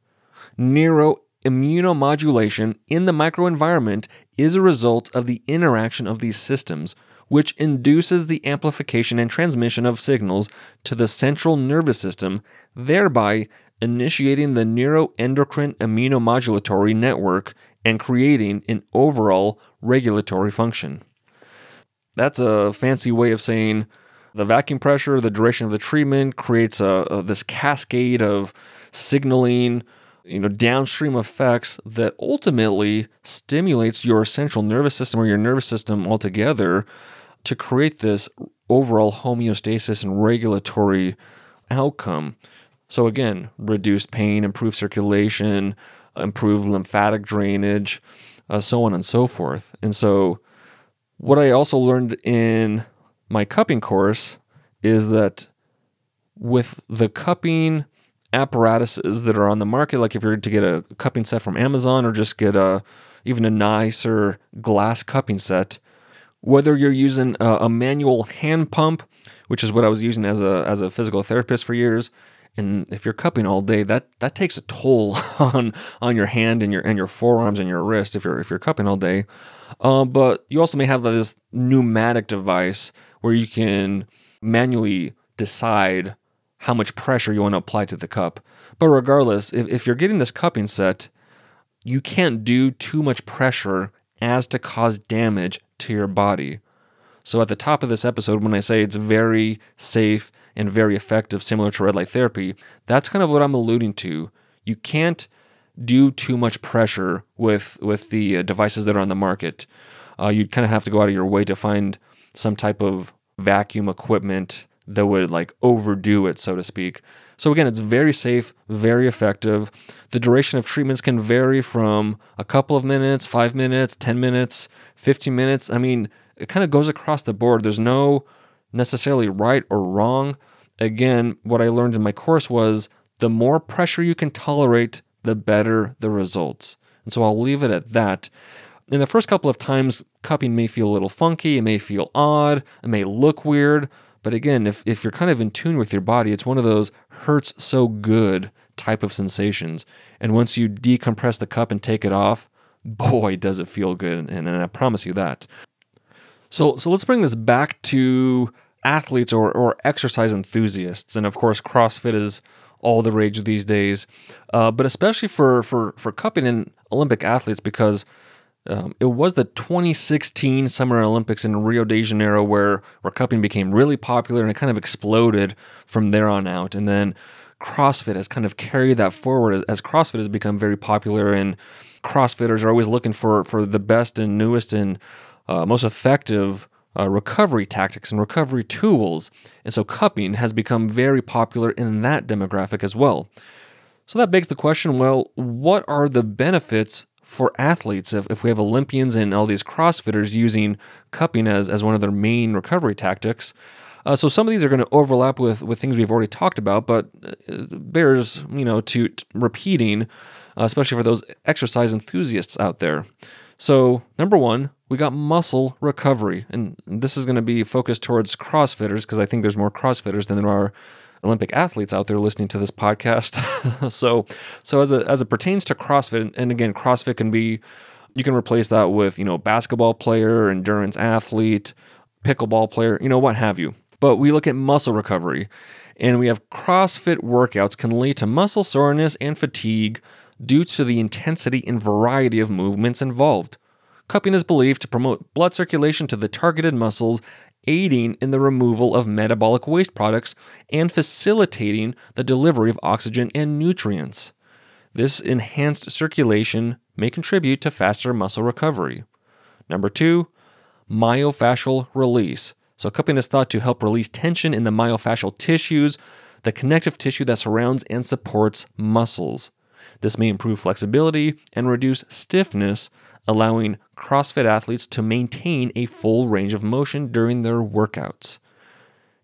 Neuroimmunomodulation in the microenvironment is a result of the interaction of these systems, which induces the amplification and transmission of signals to the central nervous system, thereby initiating the neuroendocrine immunomodulatory network and creating an overall regulatory function. That's a fancy way of saying the vacuum pressure, the duration of the treatment creates a, a, this cascade of signaling, you know, downstream effects that ultimately stimulates your central nervous system or your nervous system altogether to create this overall homeostasis and regulatory outcome. So again, reduced pain, improved circulation, improved lymphatic drainage, uh, so on and so forth. And so, what I also learned in my cupping course is that with the cupping apparatuses that are on the market, like if you're to get a cupping set from Amazon or just get a even a nicer glass cupping set, whether you're using a, a manual hand pump, which is what I was using as a as a physical therapist for years, And if you're cupping all day, that that takes a toll on on your hand and your and your forearms and your wrist if you're if you're cupping all day. Uh, but you also may have this pneumatic device where you can manually decide how much pressure you want to apply to the cup. But regardless, if, if you're getting this cupping set, you can't do too much pressure as to cause damage to your body. So at the top of this episode, when I say it's very safe and very effective, similar to red light therapy, that's kind of what I'm alluding to. You can't do too much pressure with with the uh, devices that are on the market. Uh, you'd kind of have to go out of your way to find some type of vacuum equipment that would like overdo it, so to speak. So again, it's very safe, very effective. The duration of treatments can vary from a couple of minutes, five minutes, 10 minutes, 15 minutes. I mean, it kind of goes across the board. There's no necessarily right or wrong. Again, what I learned in my course was the more pressure you can tolerate, the better the results. And so I'll leave it at that. In the first couple of times, cupping may feel a little funky, it may feel odd, it may look weird. But again, if, if you're kind of in tune with your body, it's one of those hurts so good type of sensations. And once you decompress the cup and take it off, boy, does it feel good. And, and I promise you that. So, so let's bring this back to athletes or, or exercise enthusiasts. And of course, CrossFit is all the rage these days, uh, but especially for, for, for cupping in Olympic athletes because um, it was the 2016 Summer Olympics in Rio de Janeiro where, where cupping became really popular and it kind of exploded from there on out. And then CrossFit has kind of carried that forward as, as CrossFit has become very popular and CrossFitters are always looking for, for the best and newest and uh, most effective uh, recovery tactics and recovery tools. And so cupping has become very popular in that demographic as well. So that begs the question well, what are the benefits for athletes if, if we have Olympians and all these CrossFitters using cupping as, as one of their main recovery tactics? Uh, so some of these are going to overlap with, with things we've already talked about, but uh, bears you know to, to repeating, uh, especially for those exercise enthusiasts out there. So number one, we got muscle recovery, and this is going to be focused towards CrossFitters because I think there's more CrossFitters than there are Olympic athletes out there listening to this podcast. so, so as, it, as it pertains to CrossFit, and again, CrossFit can be, you can replace that with, you know, basketball player, endurance athlete, pickleball player, you know, what have you. But we look at muscle recovery, and we have CrossFit workouts can lead to muscle soreness and fatigue due to the intensity and variety of movements involved. Cupping is believed to promote blood circulation to the targeted muscles aiding in the removal of metabolic waste products and facilitating the delivery of oxygen and nutrients. This enhanced circulation may contribute to faster muscle recovery. Number two, myofascial release. So, cupping is thought to help release tension in the myofascial tissues, the connective tissue that surrounds and supports muscles. This may improve flexibility and reduce stiffness, allowing CrossFit athletes to maintain a full range of motion during their workouts.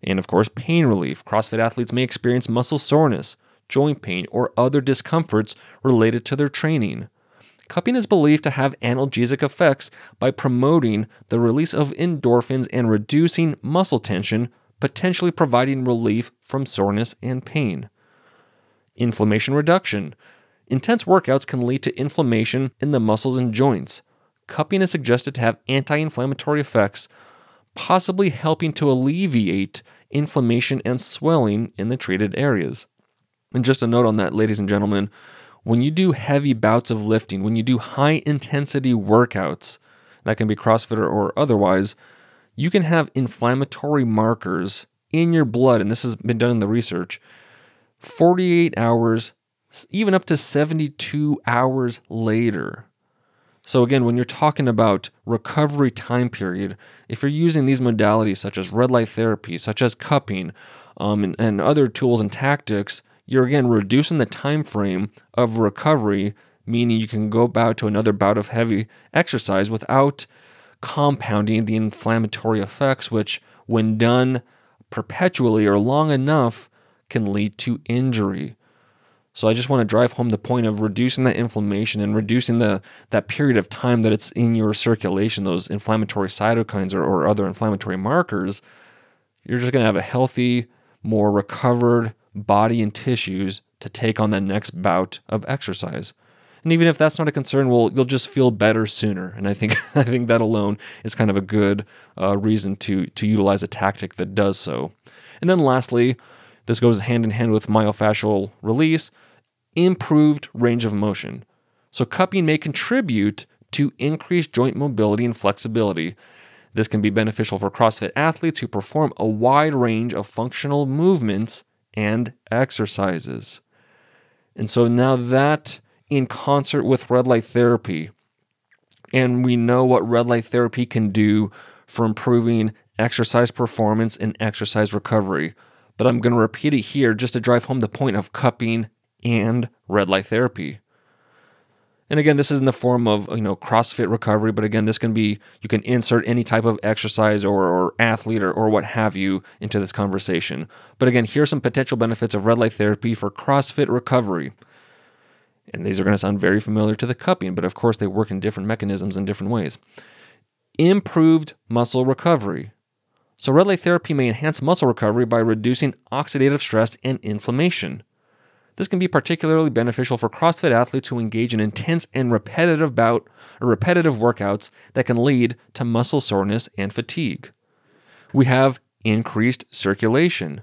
And of course, pain relief. CrossFit athletes may experience muscle soreness, joint pain, or other discomforts related to their training. Cupping is believed to have analgesic effects by promoting the release of endorphins and reducing muscle tension, potentially providing relief from soreness and pain. Inflammation reduction. Intense workouts can lead to inflammation in the muscles and joints. Cupping is suggested to have anti inflammatory effects, possibly helping to alleviate inflammation and swelling in the treated areas. And just a note on that, ladies and gentlemen, when you do heavy bouts of lifting, when you do high intensity workouts, that can be CrossFit or otherwise, you can have inflammatory markers in your blood, and this has been done in the research, 48 hours even up to 72 hours later. So, again, when you're talking about recovery time period, if you're using these modalities such as red light therapy, such as cupping, um, and, and other tools and tactics, you're again reducing the time frame of recovery, meaning you can go back to another bout of heavy exercise without compounding the inflammatory effects, which, when done perpetually or long enough, can lead to injury. So I just want to drive home the point of reducing that inflammation and reducing the that period of time that it's in your circulation, those inflammatory cytokines or, or other inflammatory markers. You're just going to have a healthy, more recovered body and tissues to take on the next bout of exercise. And even if that's not a concern, well, you'll just feel better sooner. And I think I think that alone is kind of a good uh, reason to to utilize a tactic that does so. And then lastly, this goes hand in hand with myofascial release, improved range of motion. So cupping may contribute to increased joint mobility and flexibility. This can be beneficial for CrossFit athletes who perform a wide range of functional movements and exercises. And so now that in concert with red light therapy. And we know what red light therapy can do for improving exercise performance and exercise recovery. But I'm going to repeat it here just to drive home the point of cupping and red light therapy. And again, this is in the form of you know CrossFit recovery, but again, this can be you can insert any type of exercise or, or athlete or, or what have you into this conversation. But again, here are some potential benefits of red light therapy for CrossFit recovery and these are going to sound very familiar to the cupping, but of course they work in different mechanisms in different ways. Improved muscle recovery. So, red light therapy may enhance muscle recovery by reducing oxidative stress and inflammation. This can be particularly beneficial for CrossFit athletes who engage in intense and repetitive bout or repetitive workouts that can lead to muscle soreness and fatigue. We have increased circulation.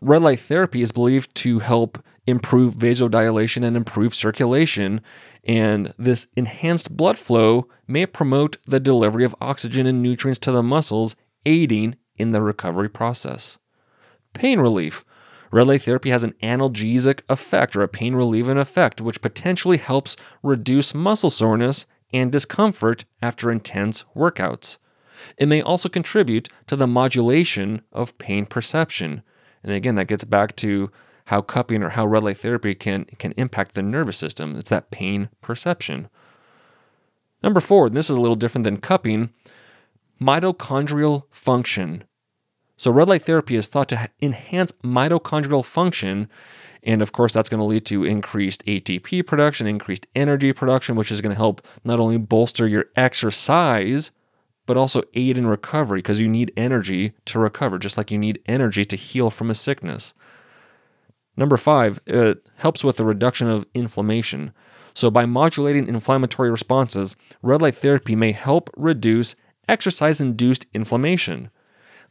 Red light therapy is believed to help improve vasodilation and improve circulation. And this enhanced blood flow may promote the delivery of oxygen and nutrients to the muscles, aiding in the recovery process. Pain relief. Light therapy has an analgesic effect or a pain relieving effect, which potentially helps reduce muscle soreness and discomfort after intense workouts. It may also contribute to the modulation of pain perception. And again, that gets back to how cupping or how red light therapy can, can impact the nervous system. It's that pain perception. Number four, and this is a little different than cupping, mitochondrial function. So, red light therapy is thought to enhance mitochondrial function. And of course, that's going to lead to increased ATP production, increased energy production, which is going to help not only bolster your exercise, but also aid in recovery because you need energy to recover, just like you need energy to heal from a sickness. Number five, it helps with the reduction of inflammation. So, by modulating inflammatory responses, red light therapy may help reduce exercise induced inflammation.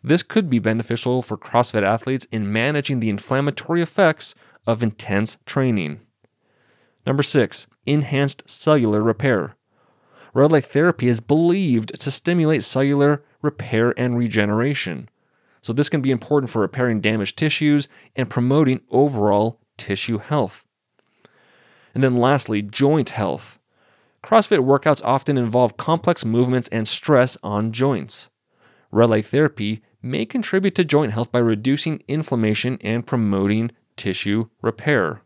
This could be beneficial for CrossFit athletes in managing the inflammatory effects of intense training. Number six, enhanced cellular repair. Red light therapy is believed to stimulate cellular repair and regeneration. So, this can be important for repairing damaged tissues and promoting overall tissue health. And then, lastly, joint health. CrossFit workouts often involve complex movements and stress on joints. Red light therapy may contribute to joint health by reducing inflammation and promoting tissue repair.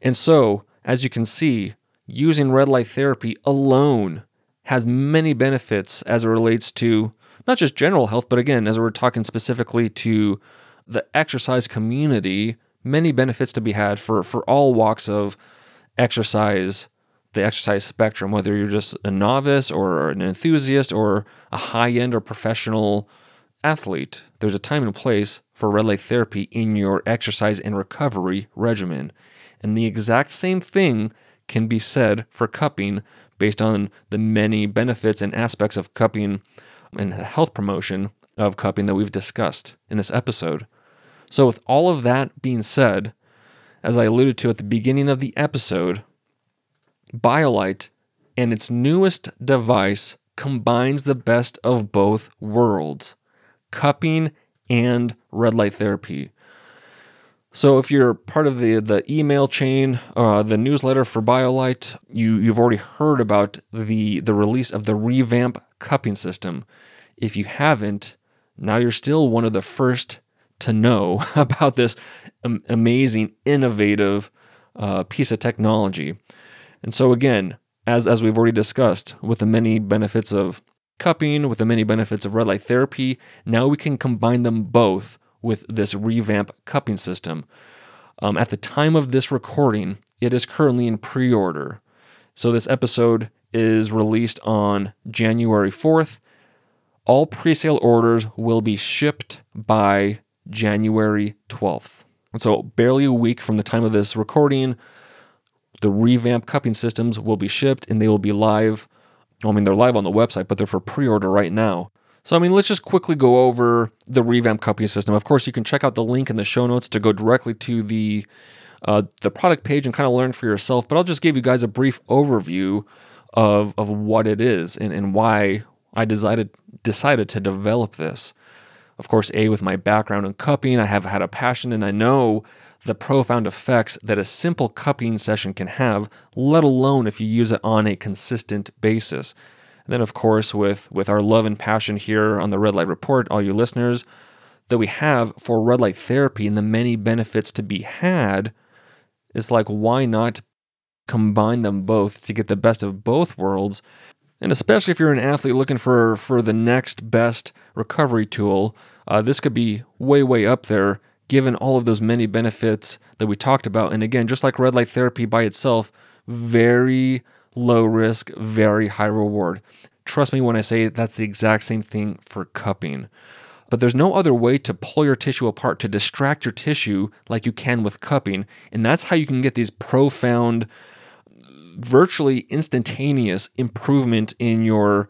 And so, as you can see, using red light therapy alone has many benefits as it relates to not just general health, but again, as we're talking specifically to the exercise community, many benefits to be had for, for all walks of exercise, the exercise spectrum, whether you're just a novice or an enthusiast or a high end or professional athlete. There's a time and place for red light therapy in your exercise and recovery regimen. And the exact same thing can be said for cupping based on the many benefits and aspects of cupping and health promotion of cupping that we've discussed in this episode. So, with all of that being said, as I alluded to at the beginning of the episode, BioLight and its newest device combines the best of both worlds cupping and red light therapy. So if you're part of the the email chain, uh, the newsletter for BioLight, you you've already heard about the the release of the revamp cupping system. If you haven't, now you're still one of the first to know about this amazing, innovative uh, piece of technology. And so again, as as we've already discussed, with the many benefits of cupping, with the many benefits of red light therapy, now we can combine them both with this revamp cupping system. Um, at the time of this recording, it is currently in pre order. So this episode is released on January 4th. All pre sale orders will be shipped by January 12th. And so, barely a week from the time of this recording, the revamp cupping systems will be shipped and they will be live. Well, I mean, they're live on the website, but they're for pre order right now. So, I mean, let's just quickly go over the revamp cupping system. Of course, you can check out the link in the show notes to go directly to the uh, the product page and kind of learn for yourself. But I'll just give you guys a brief overview of of what it is and, and why I decided decided to develop this. Of course, a with my background in cupping, I have had a passion and I know the profound effects that a simple cupping session can have, let alone if you use it on a consistent basis. And then, of course, with, with our love and passion here on the Red Light Report, all you listeners, that we have for red light therapy and the many benefits to be had, it's like, why not combine them both to get the best of both worlds? And especially if you're an athlete looking for, for the next best recovery tool, uh, this could be way, way up there given all of those many benefits that we talked about. And again, just like red light therapy by itself, very low risk, very high reward. Trust me when I say that's the exact same thing for cupping. But there's no other way to pull your tissue apart, to distract your tissue like you can with cupping. And that's how you can get these profound, virtually instantaneous improvement in your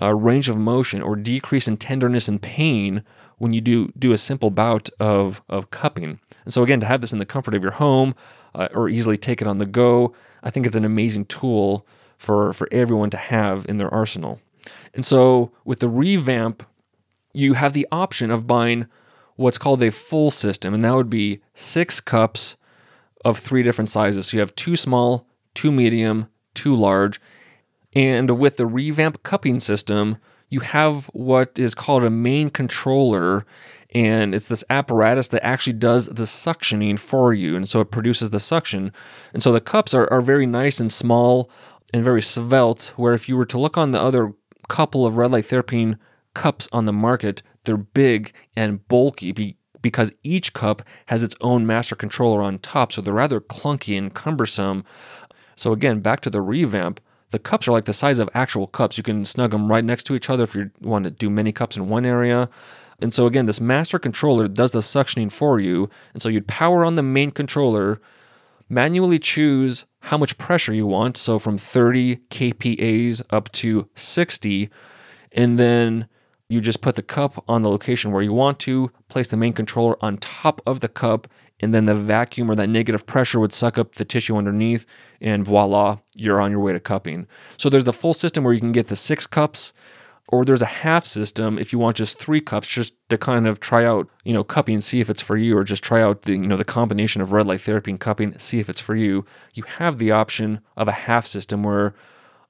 uh, range of motion or decrease in tenderness and pain when you do do a simple bout of of cupping. And so again, to have this in the comfort of your home uh, or easily take it on the go, I think it's an amazing tool for for everyone to have in their arsenal. And so with the revamp, you have the option of buying what's called a full system, and that would be six cups of three different sizes. So you have two small, two medium, two large. And with the revamp cupping system, you have what is called a main controller and it's this apparatus that actually does the suctioning for you and so it produces the suction. And so the cups are, are very nice and small and very svelte where if you were to look on the other couple of red light therapy cups on the market they're big and bulky because each cup has its own master controller on top so they're rather clunky and cumbersome. So again back to the revamp the cups are like the size of actual cups. You can snug them right next to each other if you want to do many cups in one area. And so again, this master controller does the suctioning for you. And so you'd power on the main controller, manually choose how much pressure you want. So from 30 kPAs up to 60. And then you just put the cup on the location where you want to, place the main controller on top of the cup, and then the vacuum or that negative pressure would suck up the tissue underneath, and voila, you're on your way to cupping. So there's the full system where you can get the six cups, or there's a half system if you want just three cups, just to kind of try out, you know, cupping, and see if it's for you, or just try out the, you know, the combination of red light therapy and cupping, see if it's for you. You have the option of a half system where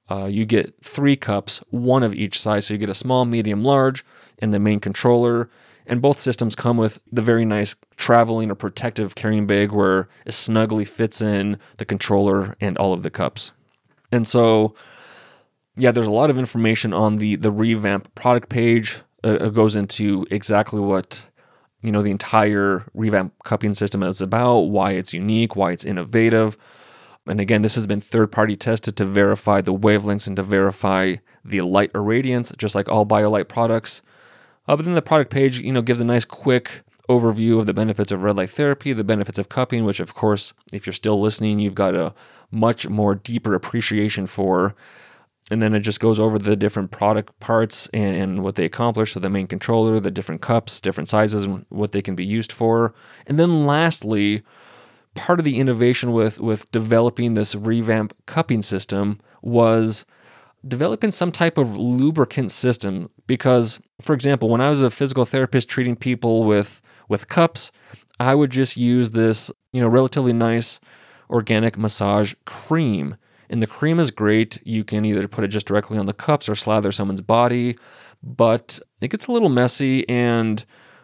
uh, you get three cups, one of each size. So you get a small, medium, large, and the main controller. And both systems come with the very nice traveling or protective carrying bag where it snugly fits in the controller and all of the cups. And so, yeah, there's a lot of information on the the revamp product page. Uh, it goes into exactly what you know the entire revamp cupping system is about, why it's unique, why it's innovative. And again, this has been third party tested to verify the wavelengths and to verify the light irradiance, just like all BioLight products. Uh, but then the product page, you know, gives a nice quick overview of the benefits of red light therapy, the benefits of cupping, which of course, if you're still listening, you've got a much more deeper appreciation for. And then it just goes over the different product parts and, and what they accomplish. So the main controller, the different cups, different sizes, and what they can be used for. And then lastly, part of the innovation with with developing this revamp cupping system was developing some type of lubricant system because for example when i was a physical therapist treating people with with cups i would just use this you know relatively nice organic massage cream. And the cream is great. You can either put it just directly on the cups or slather someone's body but it gets a little messy and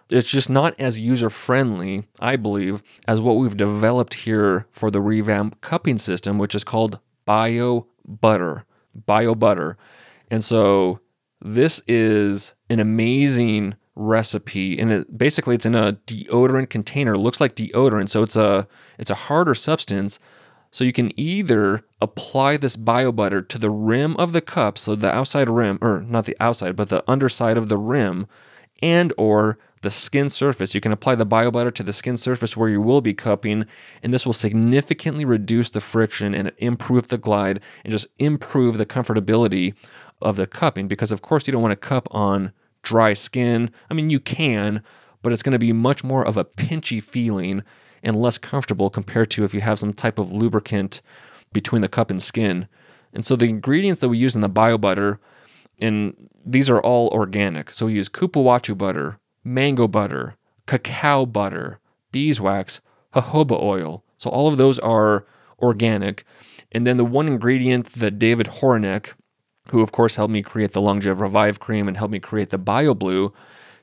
it's just not as user friendly, I believe, as what we've developed here for the revamp cupping system, which is called Bio Butter bio butter. And so this is an amazing recipe and it basically it's in a deodorant container it looks like deodorant so it's a it's a harder substance so you can either apply this bio butter to the rim of the cup so the outside rim or not the outside but the underside of the rim and or the skin surface. You can apply the BioButter to the skin surface where you will be cupping, and this will significantly reduce the friction and improve the glide and just improve the comfortability of the cupping. Because, of course, you don't want to cup on dry skin. I mean, you can, but it's going to be much more of a pinchy feeling and less comfortable compared to if you have some type of lubricant between the cup and skin. And so the ingredients that we use in the bio butter, and these are all organic. So we use Cupuaçu butter, mango butter, cacao butter, beeswax, jojoba oil. So all of those are organic. And then the one ingredient that David Horinek, who of course helped me create the Longev Revive cream and helped me create the BioBlue,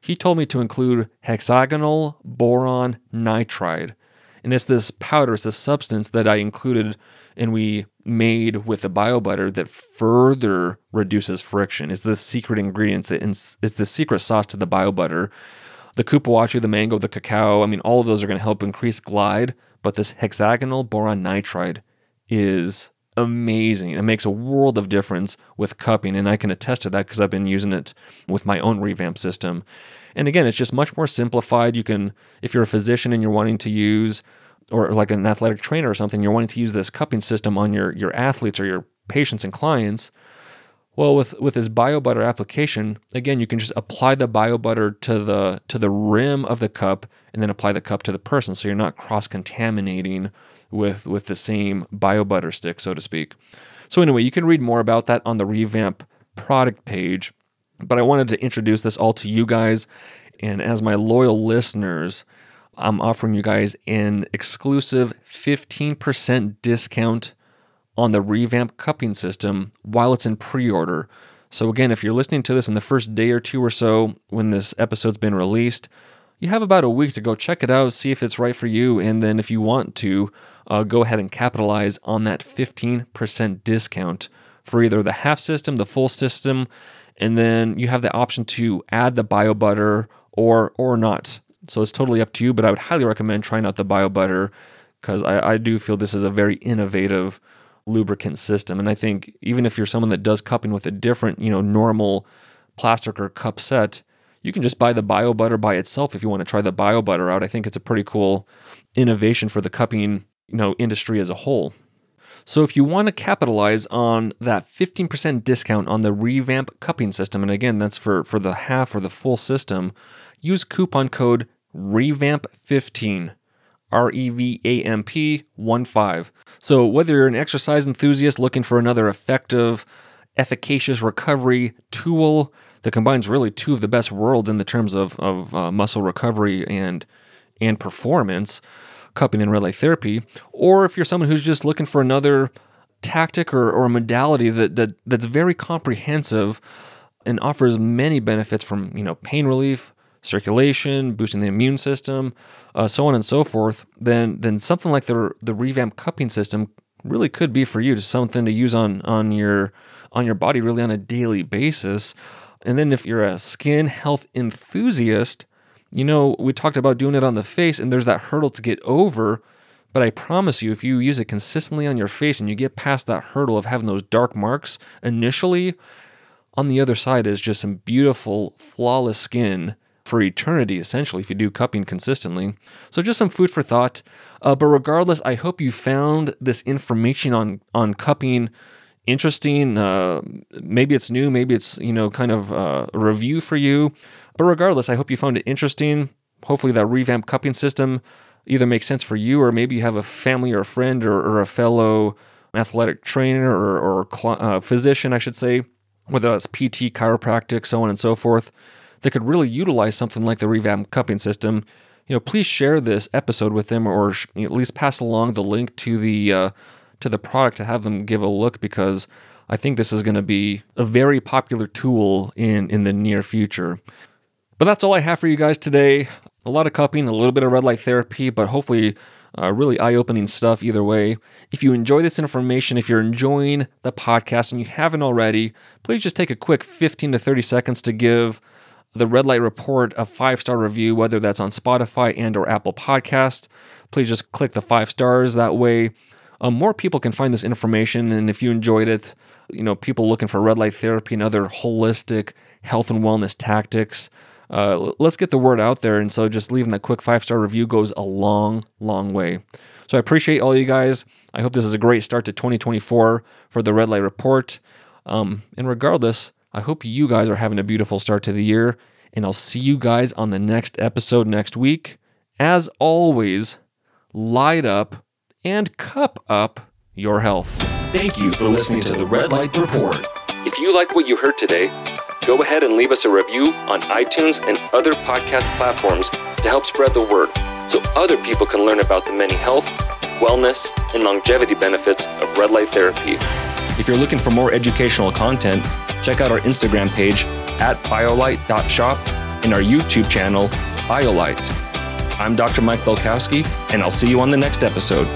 he told me to include hexagonal boron nitride. And it's this powder, it's this substance that I included and we made with the bio butter that further reduces friction. Is the secret ingredients, it's the secret sauce to the bio butter. The Cupuaçu, the mango, the cacao, I mean, all of those are going to help increase glide, but this hexagonal boron nitride is amazing. It makes a world of difference with cupping, and I can attest to that because I've been using it with my own revamp system. And again, it's just much more simplified. You can, if you're a physician and you're wanting to use, or like an athletic trainer or something, you're wanting to use this cupping system on your your athletes or your patients and clients. Well, with with this BioButter application, again, you can just apply the BioButter to the to the rim of the cup and then apply the cup to the person, so you're not cross contaminating with with the same BioButter stick, so to speak. So anyway, you can read more about that on the revamp product page. But I wanted to introduce this all to you guys. And as my loyal listeners, I'm offering you guys an exclusive 15% discount on the revamp cupping system while it's in pre order. So, again, if you're listening to this in the first day or two or so when this episode's been released, you have about a week to go check it out, see if it's right for you, and then if you want to, uh, go ahead and capitalize on that 15% discount for either the half system, the full system, and then you have the option to add the bio butter or or not. So it's totally up to you, but I would highly recommend trying out the bio butter because I, I do feel this is a very innovative lubricant system. And I think even if you're someone that does cupping with a different, you know, normal plastic or cup set, you can just buy the bio butter by itself if you want to try the bio butter out. I think it's a pretty cool innovation for the cupping, you know, industry as a whole. So if you want to capitalize on that 15% discount on the revamp cupping system, and again, that's for, for the half or the full system, use coupon code REVAMP15. R E V A M P 1 5. So, whether you're an exercise enthusiast looking for another effective, efficacious recovery tool that combines really two of the best worlds in the terms of, of uh, muscle recovery and, and performance, cupping and red light therapy, or if you're someone who's just looking for another tactic or, or modality that, that that's very comprehensive and offers many benefits from you know pain relief, circulation, boosting the immune system, uh, so on and so forth, then then something like the the revamp cupping system really could be for you, just something to use on on your on your body really on a daily basis. And then if you're a skin health enthusiast, you know, we talked about doing it on the face and there's that hurdle to get over, but I promise you if you use it consistently on your face and you get past that hurdle of having those dark marks initially, on the other side is just some beautiful flawless skin for eternity, essentially, if you do cupping consistently. So, just some food for thought. Uh, but regardless, I hope you found this information on on cupping interesting. Uh, maybe it's new, maybe it's you know kind of uh, a review for you. But regardless, I hope you found it interesting. Hopefully, that revamp cupping system either makes sense for you, or maybe you have a family or a friend or, or a fellow athletic trainer or, or cl- uh, physician, I should say, whether that's PT, chiropractic, so on and so forth that could really utilize something like the revamp cupping system, you know, please share this episode with them, or you know, at least pass along the link to the uh, to the product to have them give a look because I think this is going to be a very popular tool in in the near future. But that's all I have for you guys today. A lot of cupping, a little bit of red light therapy, but hopefully uh, really eye opening stuff either way. If you enjoy this information, if you're enjoying the podcast and you haven't already, please just take a quick 15 to 30 seconds to give the Red Light Report a five star review, whether that's on Spotify and or Apple Podcast. Please just click the five stars. That way, um, more people can find this information. And if you enjoyed it, you know, people looking for red light therapy and other holistic health and wellness tactics, uh, let's get the word out there. And so just leaving that quick five star review goes a long, long way. So I appreciate all you guys. I hope this is a great start to 2024 for the Red Light Report. Um, and regardless, I hope you guys are having a beautiful start to the year. And I'll see you guys on the next episode next week. As always, light up and cup up your health. Thank you for listening to the Red Light Report. If you like what you heard today, go ahead and leave us a review on iTunes and other podcast platforms to help spread the word so other people can learn about the many health, wellness, and longevity benefits of red light therapy. If you're looking for more educational content, check out our Instagram page at biolight.shop and our YouTube channel, BioLight. I'm Dr. Mike Belkowski, and I'll see you on the next episode.